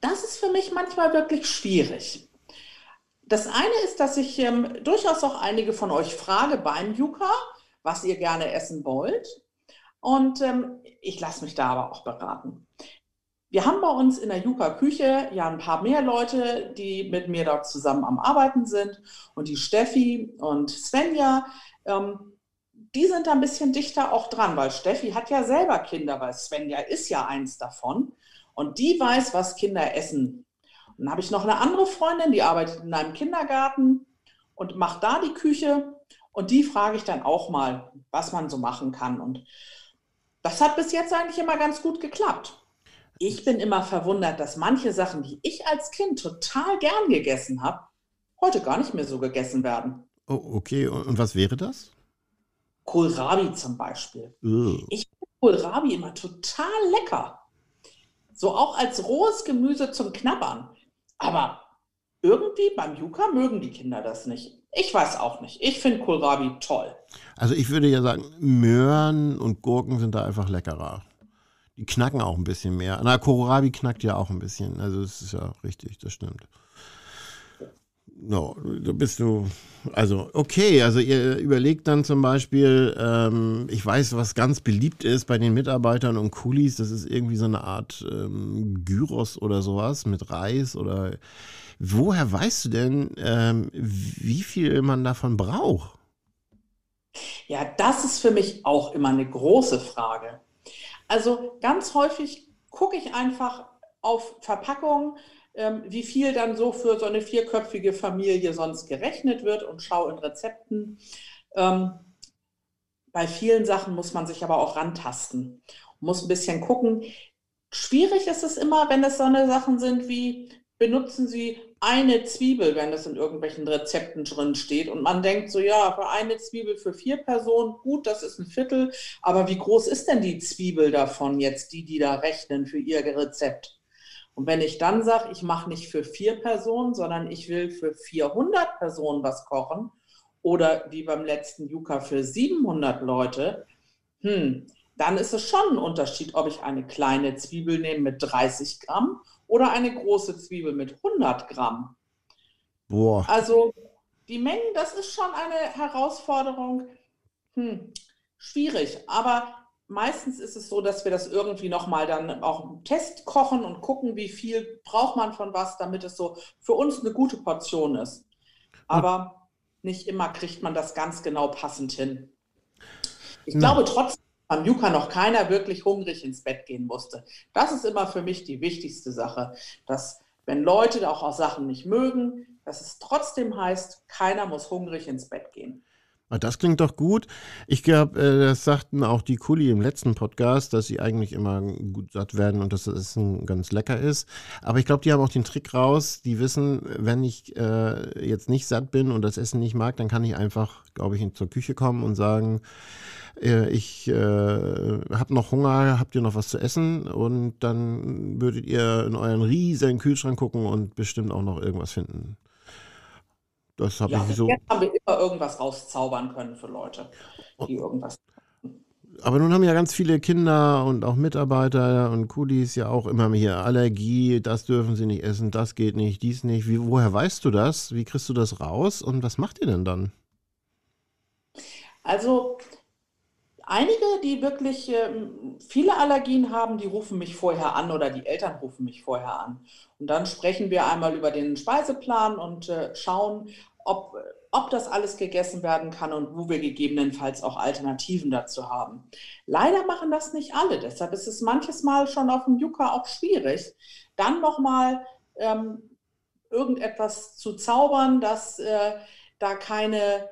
Speaker 5: Das ist für mich manchmal wirklich schwierig. Das eine ist, dass ich ähm, durchaus auch einige von euch frage beim Yuka, was ihr gerne essen wollt. Und ähm, ich lasse mich da aber auch beraten. Wir haben bei uns in der Yuka-Küche ja ein paar mehr Leute, die mit mir dort zusammen am Arbeiten sind. Und die Steffi und Svenja, ähm, die sind da ein bisschen dichter auch dran, weil Steffi hat ja selber Kinder, weil Svenja ist ja eins davon. Und die weiß, was Kinder essen dann habe ich noch eine andere Freundin, die arbeitet in einem Kindergarten und macht da die Küche. Und die frage ich dann auch mal, was man so machen kann. Und das hat bis jetzt eigentlich immer ganz gut geklappt. Ich bin immer verwundert, dass manche Sachen, die ich als Kind total gern gegessen habe, heute gar nicht mehr so gegessen werden.
Speaker 1: Oh, okay. Und was wäre das?
Speaker 5: Kohlrabi zum Beispiel. Ugh. Ich finde Kohlrabi immer total lecker. So auch als rohes Gemüse zum Knabbern. Aber irgendwie beim Yuka mögen die Kinder das nicht. Ich weiß auch nicht. Ich finde Kohlrabi toll.
Speaker 1: Also ich würde ja sagen, Möhren und Gurken sind da einfach leckerer. Die knacken auch ein bisschen mehr. Na, Kohlrabi knackt ja auch ein bisschen. Also das ist ja richtig, das stimmt. No, da bist du, also okay, also ihr überlegt dann zum Beispiel, ähm, ich weiß, was ganz beliebt ist bei den Mitarbeitern und Kulis, das ist irgendwie so eine Art ähm, Gyros oder sowas mit Reis oder woher weißt du denn, ähm, wie viel man davon braucht?
Speaker 5: Ja, das ist für mich auch immer eine große Frage. Also ganz häufig gucke ich einfach auf Verpackungen, wie viel dann so für so eine vierköpfige Familie sonst gerechnet wird und schaue in Rezepten. Ähm, bei vielen Sachen muss man sich aber auch rantasten, muss ein bisschen gucken. Schwierig ist es immer, wenn es so eine Sachen sind wie, benutzen Sie eine Zwiebel, wenn das in irgendwelchen Rezepten drin steht. Und man denkt so, ja, für eine Zwiebel für vier Personen, gut, das ist ein Viertel. Aber wie groß ist denn die Zwiebel davon jetzt, die, die da rechnen für ihr Rezept? Und wenn ich dann sage, ich mache nicht für vier Personen, sondern ich will für 400 Personen was kochen oder wie beim letzten Yuka für 700 Leute, hm, dann ist es schon ein Unterschied, ob ich eine kleine Zwiebel nehme mit 30 Gramm oder eine große Zwiebel mit 100 Gramm. Boah. Also die Mengen, das ist schon eine Herausforderung. Hm, schwierig, aber meistens ist es so, dass wir das irgendwie nochmal dann auch im Test kochen und gucken, wie viel braucht man von was, damit es so für uns eine gute Portion ist. Aber nicht immer kriegt man das ganz genau passend hin. Ich Na. glaube trotzdem, am Yuka noch keiner wirklich hungrig ins Bett gehen musste. Das ist immer für mich die wichtigste Sache, dass wenn Leute auch Sachen nicht mögen, dass es trotzdem heißt, keiner muss hungrig ins Bett gehen.
Speaker 1: Ah, das klingt doch gut. Ich glaube, äh, das sagten auch die Kuli im letzten Podcast, dass sie eigentlich immer gut satt werden und dass das Essen ganz lecker ist. Aber ich glaube, die haben auch den Trick raus. Die wissen, wenn ich äh, jetzt nicht satt bin und das Essen nicht mag, dann kann ich einfach, glaube ich, zur Küche kommen und sagen, äh, ich äh, habe noch Hunger, habt ihr noch was zu essen? Und dann würdet ihr in euren riesigen Kühlschrank gucken und bestimmt auch noch irgendwas finden. Das habe
Speaker 5: Ja,
Speaker 1: ich so.
Speaker 5: jetzt haben wir immer irgendwas rauszaubern können für Leute, die irgendwas.
Speaker 1: Aber nun haben ja ganz viele Kinder und auch Mitarbeiter und Kulis ja auch immer hier Allergie, das dürfen sie nicht essen, das geht nicht, dies nicht. Wie, woher weißt du das? Wie kriegst du das raus und was macht ihr denn dann?
Speaker 5: Also einige, die wirklich ähm, viele Allergien haben, die rufen mich vorher an oder die Eltern rufen mich vorher an. Und dann sprechen wir einmal über den Speiseplan und äh, schauen, ob, ob das alles gegessen werden kann und wo wir gegebenenfalls auch Alternativen dazu haben. Leider machen das nicht alle. Deshalb ist es manches Mal schon auf dem Yucca auch schwierig, dann nochmal ähm, irgendetwas zu zaubern, dass äh, da keine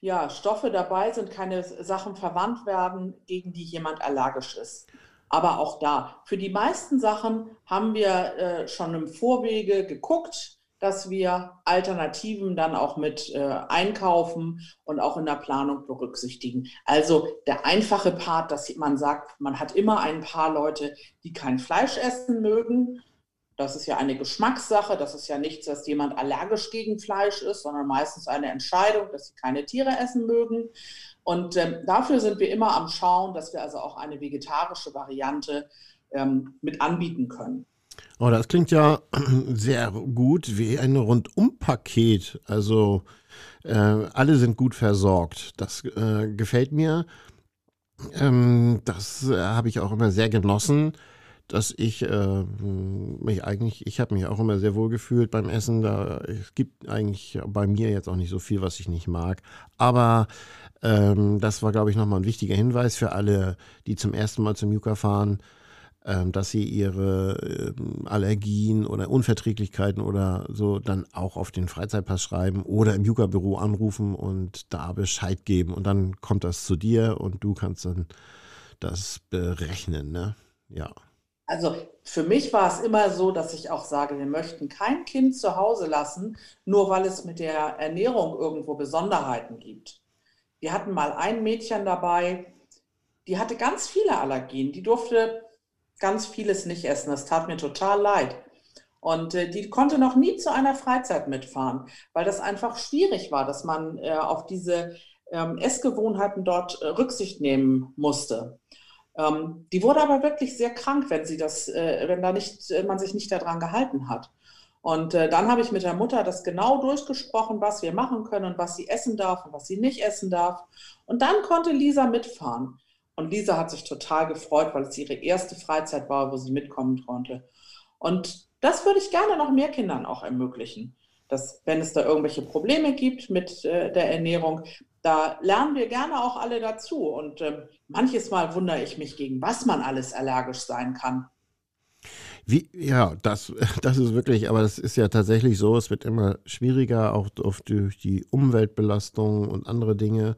Speaker 5: ja, Stoffe dabei sind, keine Sachen verwandt werden, gegen die jemand allergisch ist. Aber auch da, für die meisten Sachen haben wir äh, schon im Vorwege geguckt, dass wir Alternativen dann auch mit äh, einkaufen und auch in der Planung berücksichtigen. Also der einfache Part, dass man sagt, man hat immer ein paar Leute, die kein Fleisch essen mögen. Das ist ja eine Geschmackssache. Das ist ja nichts, dass jemand allergisch gegen Fleisch ist, sondern meistens eine Entscheidung, dass sie keine Tiere essen mögen. Und ähm, dafür sind wir immer am Schauen, dass wir also auch eine vegetarische Variante ähm, mit anbieten können.
Speaker 1: Oh, das klingt ja sehr gut wie ein Rundumpaket. Also äh, alle sind gut versorgt. Das äh, gefällt mir. Ähm, das äh, habe ich auch immer sehr genossen, dass ich äh, mich eigentlich, ich habe mich auch immer sehr wohl gefühlt beim Essen. Da, es gibt eigentlich bei mir jetzt auch nicht so viel, was ich nicht mag. Aber ähm, das war, glaube ich, nochmal ein wichtiger Hinweis für alle, die zum ersten Mal zum Yucca fahren dass sie ihre ähm, Allergien oder Unverträglichkeiten oder so dann auch auf den Freizeitpass schreiben oder im Yucca-Büro anrufen und da Bescheid geben. Und dann kommt das zu dir und du kannst dann das berechnen. Ne? Ja.
Speaker 5: Also für mich war es immer so, dass ich auch sage, wir möchten kein Kind zu Hause lassen, nur weil es mit der Ernährung irgendwo Besonderheiten gibt. Wir hatten mal ein Mädchen dabei, die hatte ganz viele Allergien. Die durfte ganz vieles nicht essen. Das tat mir total leid. Und äh, die konnte noch nie zu einer Freizeit mitfahren, weil das einfach schwierig war, dass man äh, auf diese ähm, Essgewohnheiten dort äh, Rücksicht nehmen musste. Ähm, die wurde aber wirklich sehr krank, wenn sie das, äh, wenn da nicht, äh, man sich nicht daran gehalten hat. Und äh, dann habe ich mit der Mutter das genau durchgesprochen, was wir machen können und was sie essen darf und was sie nicht essen darf. Und dann konnte Lisa mitfahren. Und Lisa hat sich total gefreut, weil es ihre erste Freizeit war, wo sie mitkommen konnte. Und das würde ich gerne noch mehr Kindern auch ermöglichen. Dass, wenn es da irgendwelche Probleme gibt mit äh, der Ernährung, da lernen wir gerne auch alle dazu. Und äh, manches Mal wundere ich mich, gegen was man alles allergisch sein kann.
Speaker 1: Wie, ja, das, das ist wirklich, aber das ist ja tatsächlich so, es wird immer schwieriger, auch durch die Umweltbelastung und andere Dinge.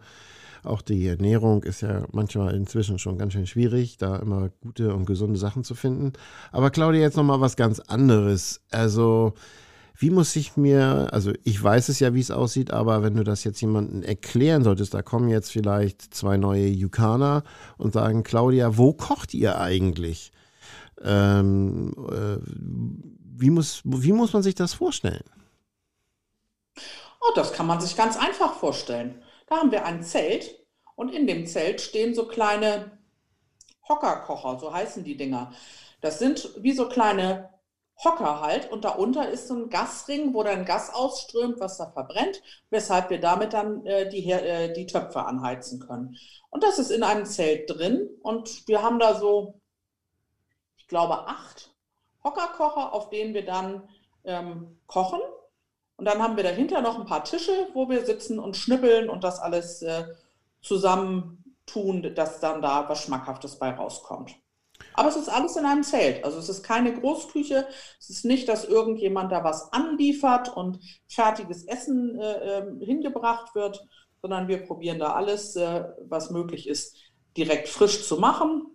Speaker 1: Auch die Ernährung ist ja manchmal inzwischen schon ganz schön schwierig, da immer gute und gesunde Sachen zu finden. Aber Claudia, jetzt nochmal was ganz anderes. Also, wie muss ich mir, also ich weiß es ja, wie es aussieht, aber wenn du das jetzt jemandem erklären solltest, da kommen jetzt vielleicht zwei neue Yukaner und sagen, Claudia, wo kocht ihr eigentlich? Ähm, äh, wie, muss, wie muss man sich das vorstellen?
Speaker 5: Oh, das kann man sich ganz einfach vorstellen. Da haben wir ein Zelt und in dem Zelt stehen so kleine Hockerkocher, so heißen die Dinger. Das sind wie so kleine Hocker halt und darunter ist so ein Gasring, wo dann Gas ausströmt, was da verbrennt, weshalb wir damit dann äh, die, äh, die Töpfe anheizen können. Und das ist in einem Zelt drin und wir haben da so, ich glaube, acht Hockerkocher, auf denen wir dann ähm, kochen. Und dann haben wir dahinter noch ein paar Tische, wo wir sitzen und schnippeln und das alles äh, zusammentun, dass dann da was Schmackhaftes bei rauskommt. Aber es ist alles in einem Zelt. Also es ist keine Großküche. Es ist nicht, dass irgendjemand da was anliefert und fertiges Essen äh, ähm, hingebracht wird, sondern wir probieren da alles, äh, was möglich ist, direkt frisch zu machen.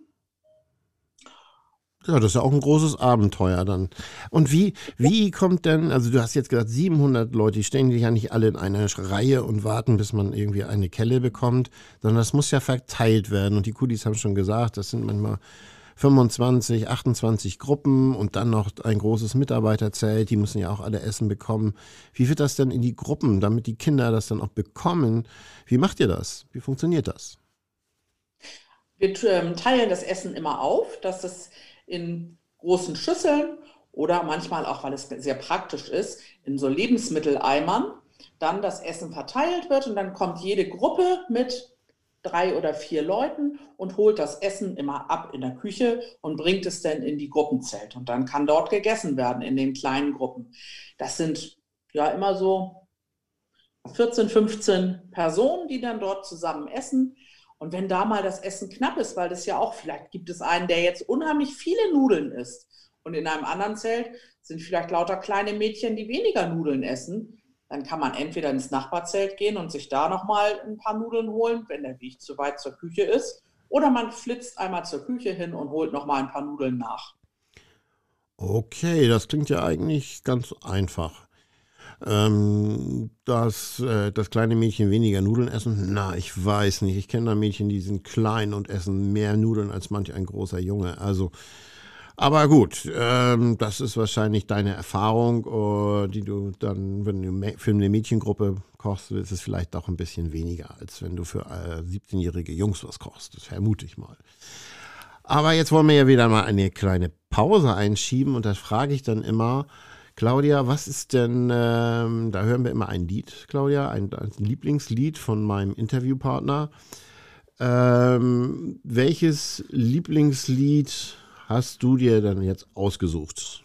Speaker 1: Ja, das ist ja auch ein großes Abenteuer dann. Und wie, wie kommt denn, also du hast jetzt gesagt 700 Leute, die stehen ja nicht alle in einer Reihe und warten, bis man irgendwie eine Kelle bekommt, sondern das muss ja verteilt werden. Und die Kudis haben schon gesagt, das sind manchmal 25, 28 Gruppen und dann noch ein großes Mitarbeiterzelt, die müssen ja auch alle Essen bekommen. Wie wird das denn in die Gruppen, damit die Kinder das dann auch bekommen? Wie macht ihr das? Wie funktioniert das?
Speaker 5: Wir ähm, teilen das Essen immer auf, dass es in großen Schüsseln oder manchmal auch, weil es sehr praktisch ist, in so Lebensmitteleimern dann das Essen verteilt wird und dann kommt jede Gruppe mit drei oder vier Leuten und holt das Essen immer ab in der Küche und bringt es dann in die Gruppenzelt. Und dann kann dort gegessen werden in den kleinen Gruppen. Das sind ja immer so 14, 15 Personen, die dann dort zusammen essen. Und wenn da mal das Essen knapp ist, weil das ja auch, vielleicht gibt es einen, der jetzt unheimlich viele Nudeln isst und in einem anderen Zelt sind vielleicht lauter kleine Mädchen, die weniger Nudeln essen, dann kann man entweder ins Nachbarzelt gehen und sich da nochmal ein paar Nudeln holen, wenn der Weg zu weit zur Küche ist. Oder man flitzt einmal zur Küche hin und holt nochmal ein paar Nudeln nach.
Speaker 1: Okay, das klingt ja eigentlich ganz einfach ähm, dass äh, das kleine Mädchen weniger Nudeln essen? Na, ich weiß nicht. Ich kenne da Mädchen, die sind klein und essen mehr Nudeln als manch ein großer Junge. Also, aber gut, ähm, das ist wahrscheinlich deine Erfahrung, uh, die du dann, wenn du für eine Mädchengruppe kochst, ist es vielleicht auch ein bisschen weniger, als wenn du für äh, 17-jährige Jungs was kochst. Das vermute ich mal. Aber jetzt wollen wir ja wieder mal eine kleine Pause einschieben und da frage ich dann immer, Claudia, was ist denn, ähm, da hören wir immer ein Lied, Claudia, ein, ein Lieblingslied von meinem Interviewpartner. Ähm, welches Lieblingslied hast du dir dann jetzt ausgesucht?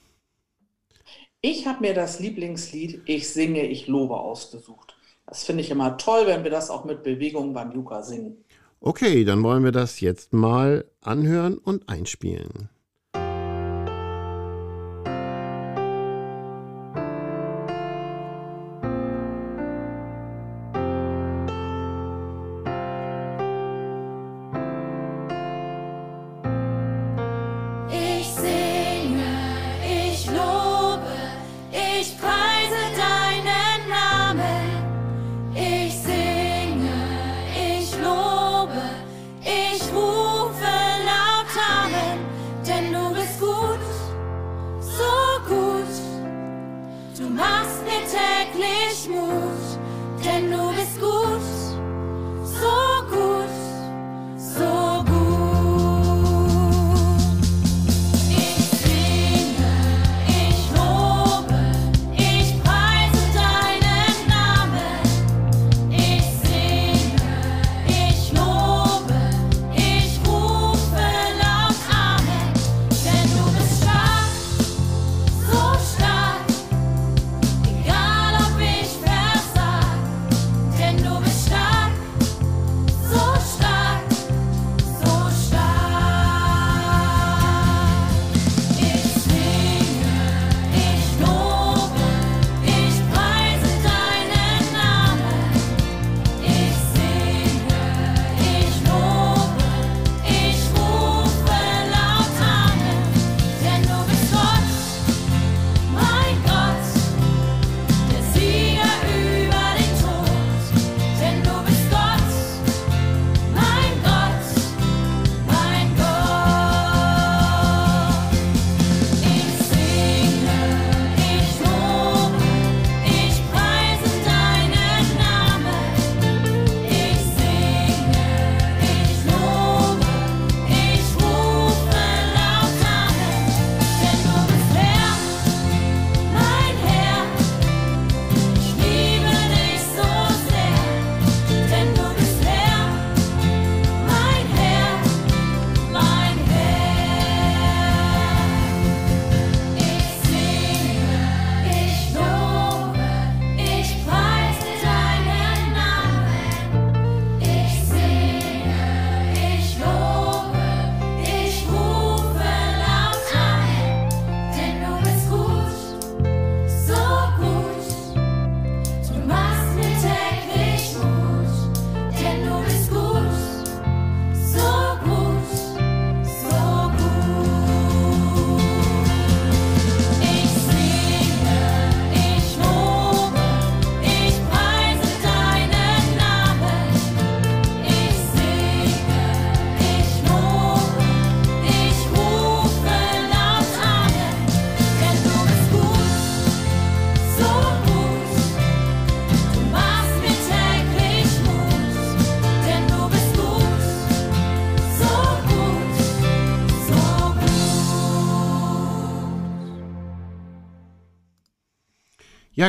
Speaker 5: Ich habe mir das Lieblingslied Ich singe, ich lobe ausgesucht. Das finde ich immer toll, wenn wir das auch mit Bewegung beim Yuka singen.
Speaker 1: Okay, dann wollen wir das jetzt mal anhören und einspielen.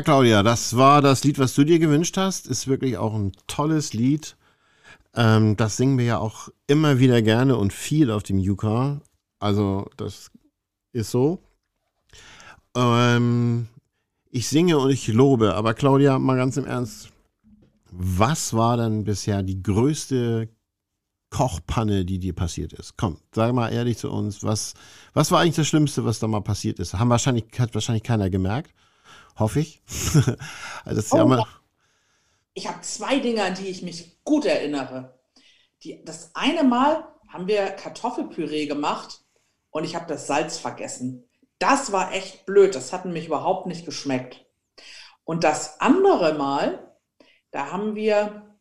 Speaker 1: Claudia, das war das Lied, was du dir gewünscht hast. Ist wirklich auch ein tolles Lied. Ähm, das singen wir ja auch immer wieder gerne und viel auf dem Yuka. Also, das ist so. Ähm, ich singe und ich lobe, aber Claudia, mal ganz im Ernst, was war denn bisher die größte Kochpanne, die dir passiert ist? Komm, sag mal ehrlich zu uns, was, was war eigentlich das Schlimmste, was da mal passiert ist? Haben wahrscheinlich, hat wahrscheinlich keiner gemerkt, hoffe ich. also das
Speaker 5: Oh,
Speaker 1: ja
Speaker 5: Ich habe zwei Dinge, an die ich mich gut erinnere. Die, das eine Mal haben wir Kartoffelpüree gemacht und ich habe das Salz vergessen. Das war echt blöd. Das hat nämlich überhaupt nicht geschmeckt. Und das andere Mal, da haben wir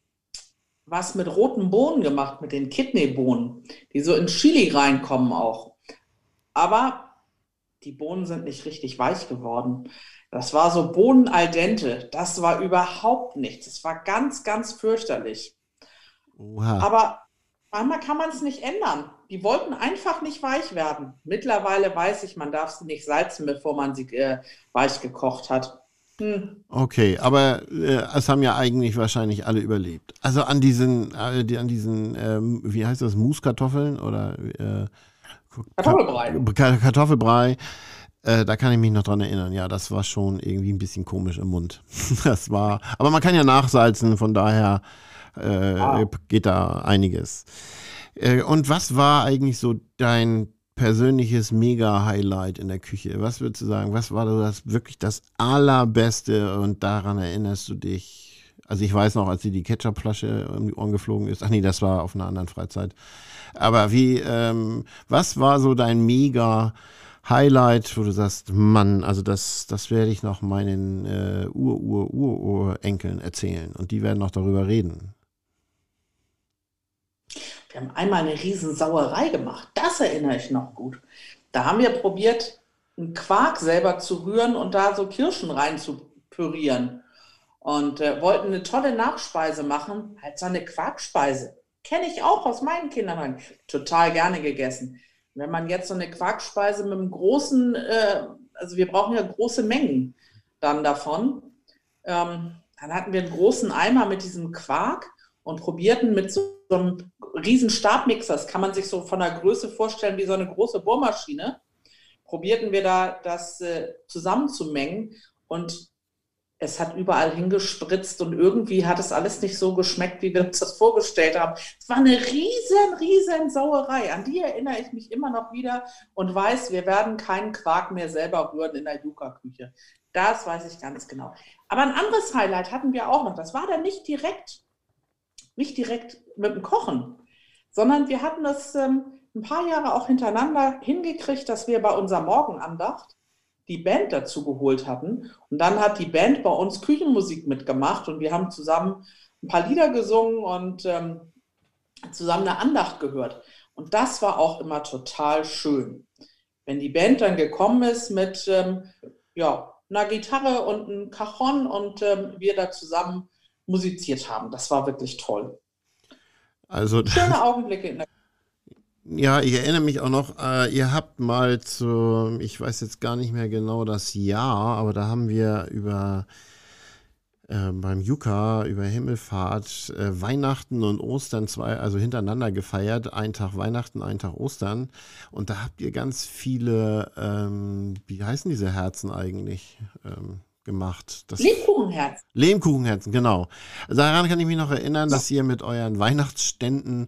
Speaker 5: was mit roten Bohnen gemacht, mit den Kidneybohnen, die so in Chili reinkommen auch. Aber die Bohnen sind nicht richtig weich geworden. Das war so Bohnen al dente. Das war überhaupt nichts. Das war ganz, ganz fürchterlich.
Speaker 1: oha.
Speaker 5: Aber manchmal kann man es nicht ändern. Die wollten einfach nicht weich werden. Mittlerweile weiß ich, man darf sie nicht salzen, bevor man sie äh, weich gekocht hat. Hm.
Speaker 1: Okay, aber äh, es haben ja eigentlich wahrscheinlich alle überlebt. Also an diesen, äh, die, an diesen, ähm, wie heißt das, Muskartoffeln oder äh,
Speaker 5: Kartoffelbrei.
Speaker 1: Ka- Kartoffelbrei. Äh, da kann ich mich noch dran erinnern. Ja, das war schon irgendwie ein bisschen komisch im Mund. Das war, aber man kann ja nachsalzen, von daher äh,
Speaker 5: Ah.
Speaker 1: geht da einiges. Äh, und was war eigentlich so dein persönliches Mega-Highlight in der Küche? Was würdest du sagen? Was war das wirklich das allerbeste und daran erinnerst du dich? Also ich weiß noch, als dir die Ketchupflasche um die Ohren geflogen ist. Ach nee, das war auf einer anderen Freizeit. Aber wie, ähm, was war so dein mega Highlight, wo du sagst, Mann, also das, das werde ich noch meinen äh, Ur, Ur, Ur, Urenkeln erzählen und die werden noch darüber reden.
Speaker 5: Wir haben einmal eine Riesensauerei gemacht. Das erinnere ich noch gut. Da haben wir probiert, einen Quark selber zu rühren und da so Kirschen rein zu pürieren. Und äh, wollten eine tolle Nachspeise machen, halt so eine Quarkspeise. Kenne ich auch aus meinen Kindern. Total gerne gegessen. Wenn man jetzt so eine Quarkspeise mit einem großen, äh, also wir brauchen ja große Mengen dann davon, ähm, dann hatten wir einen großen Eimer mit diesem Quark und probierten mit so einem riesen Stabmixer, das kann man sich so von der Größe vorstellen wie so eine große Bohrmaschine, probierten wir da das äh, zusammenzumengen und es hat überall hingespritzt und irgendwie hat es alles nicht so geschmeckt, wie wir uns das vorgestellt haben. Es war eine riesen, riesen Sauerei. An die erinnere ich mich immer noch wieder und weiß, wir werden keinen Quark mehr selber rühren in der Yuka-Küche. Das weiß ich ganz genau. Aber ein anderes Highlight hatten wir auch noch. Das war dann nicht direkt, nicht direkt mit dem Kochen, sondern wir hatten das ähm, ein paar Jahre auch hintereinander hingekriegt, dass wir bei unserer Morgenandacht die Band dazu geholt hatten. Und dann hat die Band bei uns Küchenmusik mitgemacht und wir haben zusammen ein paar Lieder gesungen und ähm, zusammen eine Andacht gehört. Und das war auch immer total schön. Wenn die Band dann gekommen ist mit ähm, ja, einer Gitarre und einem Cajon und ähm, wir da zusammen musiziert haben. Das war wirklich toll.
Speaker 1: Also
Speaker 5: Schöne Augenblicke in der
Speaker 1: Ja, ich erinnere mich auch noch, äh, ihr habt mal zu, ich weiß jetzt gar nicht mehr genau das Jahr, aber da haben wir über äh, beim Yuka über Himmelfahrt äh, Weihnachten und Ostern zwei, also hintereinander gefeiert. Ein Tag Weihnachten, ein Tag Ostern. Und da habt ihr ganz viele, ähm, wie heißen diese Herzen eigentlich, ähm, gemacht? Das
Speaker 5: Lebkuchenherz.
Speaker 1: Lehmkuchenherzen, genau. Daran kann ich mich noch erinnern, dass ihr mit euren Weihnachtsständen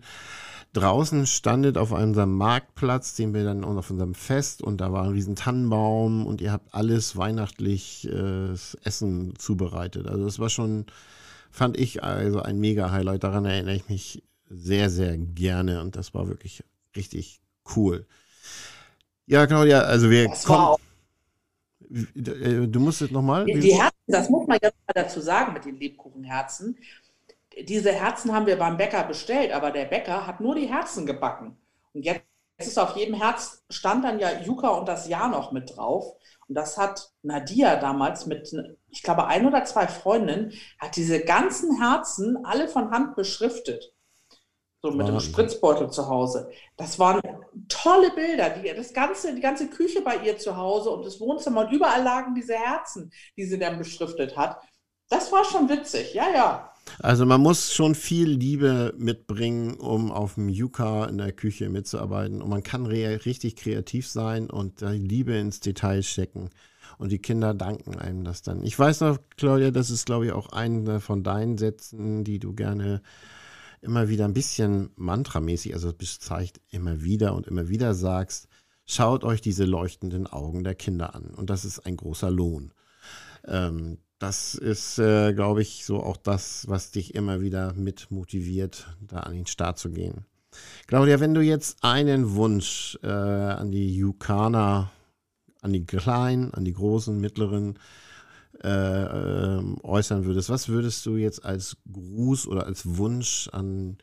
Speaker 1: draußen standet auf unserem Marktplatz, den wir dann auf unserem Fest und da war ein riesen Tannenbaum und ihr habt alles weihnachtlich äh, Essen zubereitet. Also das war schon, fand ich also ein mega Highlight. Daran erinnere ich mich sehr, sehr gerne und das war wirklich richtig cool. Ja, Claudia, also wir kommen. Äh, Du musst es nochmal?
Speaker 5: Die, die Herzen, das muss man jetzt mal dazu sagen mit den Lebkuchenherzen. Diese Herzen haben wir beim Bäcker bestellt, aber der Bäcker hat nur die Herzen gebacken. Und jetzt ist auf jedem Herz stand dann ja Yuka und das Jahr noch mit drauf. Und das hat Nadia damals mit, ich glaube, ein oder zwei Freundinnen, hat diese ganzen Herzen alle von Hand beschriftet. so mit dem Spritzbeutel zu Hause. Das waren tolle Bilder. Die, das ganze, die ganze Küche bei ihr zu Hause und das Wohnzimmer und überall lagen diese Herzen, die sie dann beschriftet hat. Das war schon witzig, ja, ja.
Speaker 1: Also man muss schon viel Liebe mitbringen, um auf dem Yuka in der Küche mitzuarbeiten. Und man kann richtig kreativ sein und Liebe ins Detail stecken. Und die Kinder danken einem das dann. Ich weiß noch, Claudia, das ist, glaube ich, auch einer von deinen Sätzen, die du gerne immer wieder ein bisschen mantramäßig, also bezeichnet immer wieder und immer wieder sagst, schaut euch diese leuchtenden Augen der Kinder an. Und das ist ein großer Lohn. Ähm, das ist, äh, glaube ich, so auch das, was dich immer wieder mit motiviert, da an den Start zu gehen. Claudia, wenn du jetzt einen Wunsch äh, an die Yukana, an die kleinen, an die großen, mittleren äh, äh, äußern würdest, was würdest du jetzt als Gruß oder als Wunsch an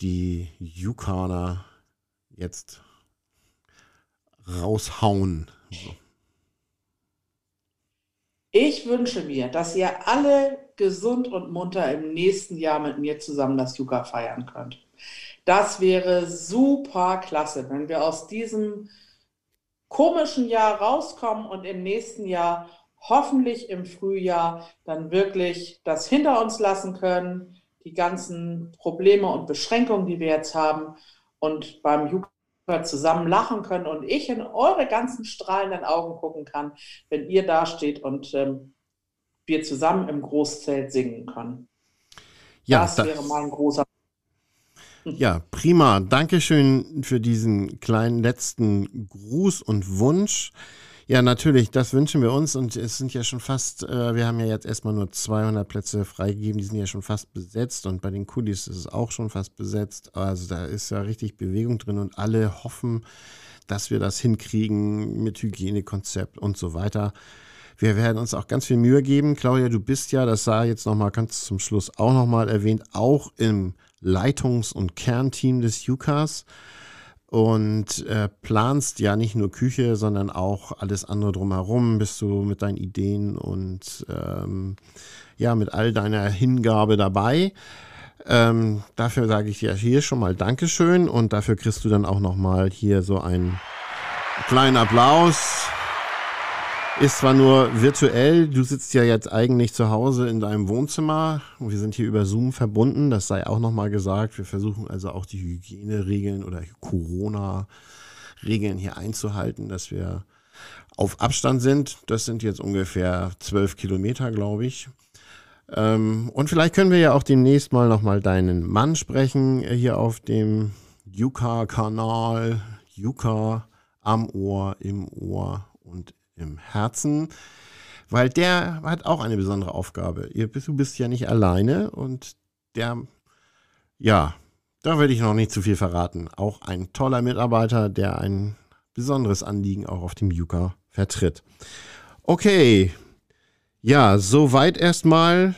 Speaker 1: die Yukana jetzt raushauen? So.
Speaker 5: Ich wünsche mir, dass ihr alle gesund und munter im nächsten Jahr mit mir zusammen das Yucca feiern könnt. Das wäre super klasse, wenn wir aus diesem komischen Jahr rauskommen und im nächsten Jahr hoffentlich im Frühjahr dann wirklich das hinter uns lassen können, die ganzen Probleme und Beschränkungen, die wir jetzt haben und beim Yucca zusammen lachen können und ich in eure ganzen strahlenden Augen gucken kann, wenn ihr da steht und ähm, wir zusammen im Großzelt singen können. Ja, das, das wäre mein großer.
Speaker 1: Ja, prima. Dankeschön für diesen kleinen letzten Gruß und Wunsch. Ja, natürlich, das wünschen wir uns und es sind ja schon fast, äh, wir haben ja jetzt erstmal nur 200 Plätze freigegeben, die sind ja schon fast besetzt und bei den Kudis ist es auch schon fast besetzt. Also da ist ja richtig Bewegung drin und alle hoffen, dass wir das hinkriegen mit Hygienekonzept und so weiter. Wir werden uns auch ganz viel Mühe geben. Claudia, du bist ja, das sah jetzt nochmal ganz zum Schluss auch nochmal erwähnt, auch im Leitungs- und Kernteam des UCAS und äh, planst ja nicht nur Küche, sondern auch alles andere drumherum. Bist du mit deinen Ideen und ähm, ja, mit all deiner Hingabe dabei. Ähm, dafür sage ich dir hier schon mal Dankeschön und dafür kriegst du dann auch noch mal hier so einen kleinen Applaus. Ist zwar nur virtuell, du sitzt ja jetzt eigentlich zu Hause in deinem Wohnzimmer. Wir sind hier über Zoom verbunden, das sei auch nochmal gesagt. Wir versuchen also auch die Hygieneregeln oder Corona-Regeln hier einzuhalten, dass wir auf Abstand sind. Das sind jetzt ungefähr zwölf Kilometer, glaube ich. Ähm, und vielleicht können wir ja auch demnächst mal nochmal deinen Mann sprechen, äh, hier auf dem Yuka-Kanal. Yuka am Ohr, im Ohr und im Herzen, weil der hat auch eine besondere Aufgabe. Du bist ja nicht alleine und der, ja, da würde ich noch nicht zu viel verraten. Auch ein toller Mitarbeiter, der ein besonderes Anliegen auch auf dem Yuka vertritt. Okay, ja, soweit erstmal.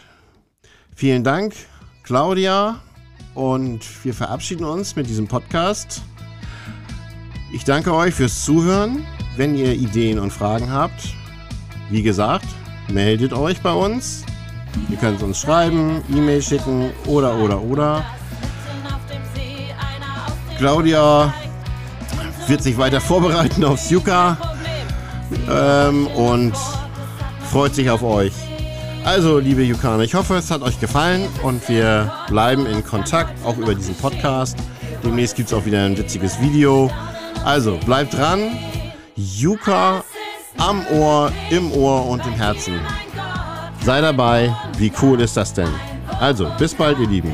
Speaker 1: Vielen Dank, Claudia. Und wir verabschieden uns mit diesem Podcast. Ich danke euch fürs Zuhören. Wenn ihr Ideen und Fragen habt, wie gesagt, meldet euch bei uns. Ihr könnt uns schreiben, E-Mail schicken oder oder oder. Claudia wird sich weiter vorbereiten aufs Yuka ähm, und freut sich auf euch. Also, liebe Yukaner, ich hoffe, es hat euch gefallen und wir bleiben in Kontakt, auch über diesen Podcast. Demnächst gibt es auch wieder ein witziges Video. Also, bleibt dran, Yuka am Ohr, im Ohr und im Herzen. Sei dabei, wie cool ist das denn? Also, bis bald, ihr Lieben.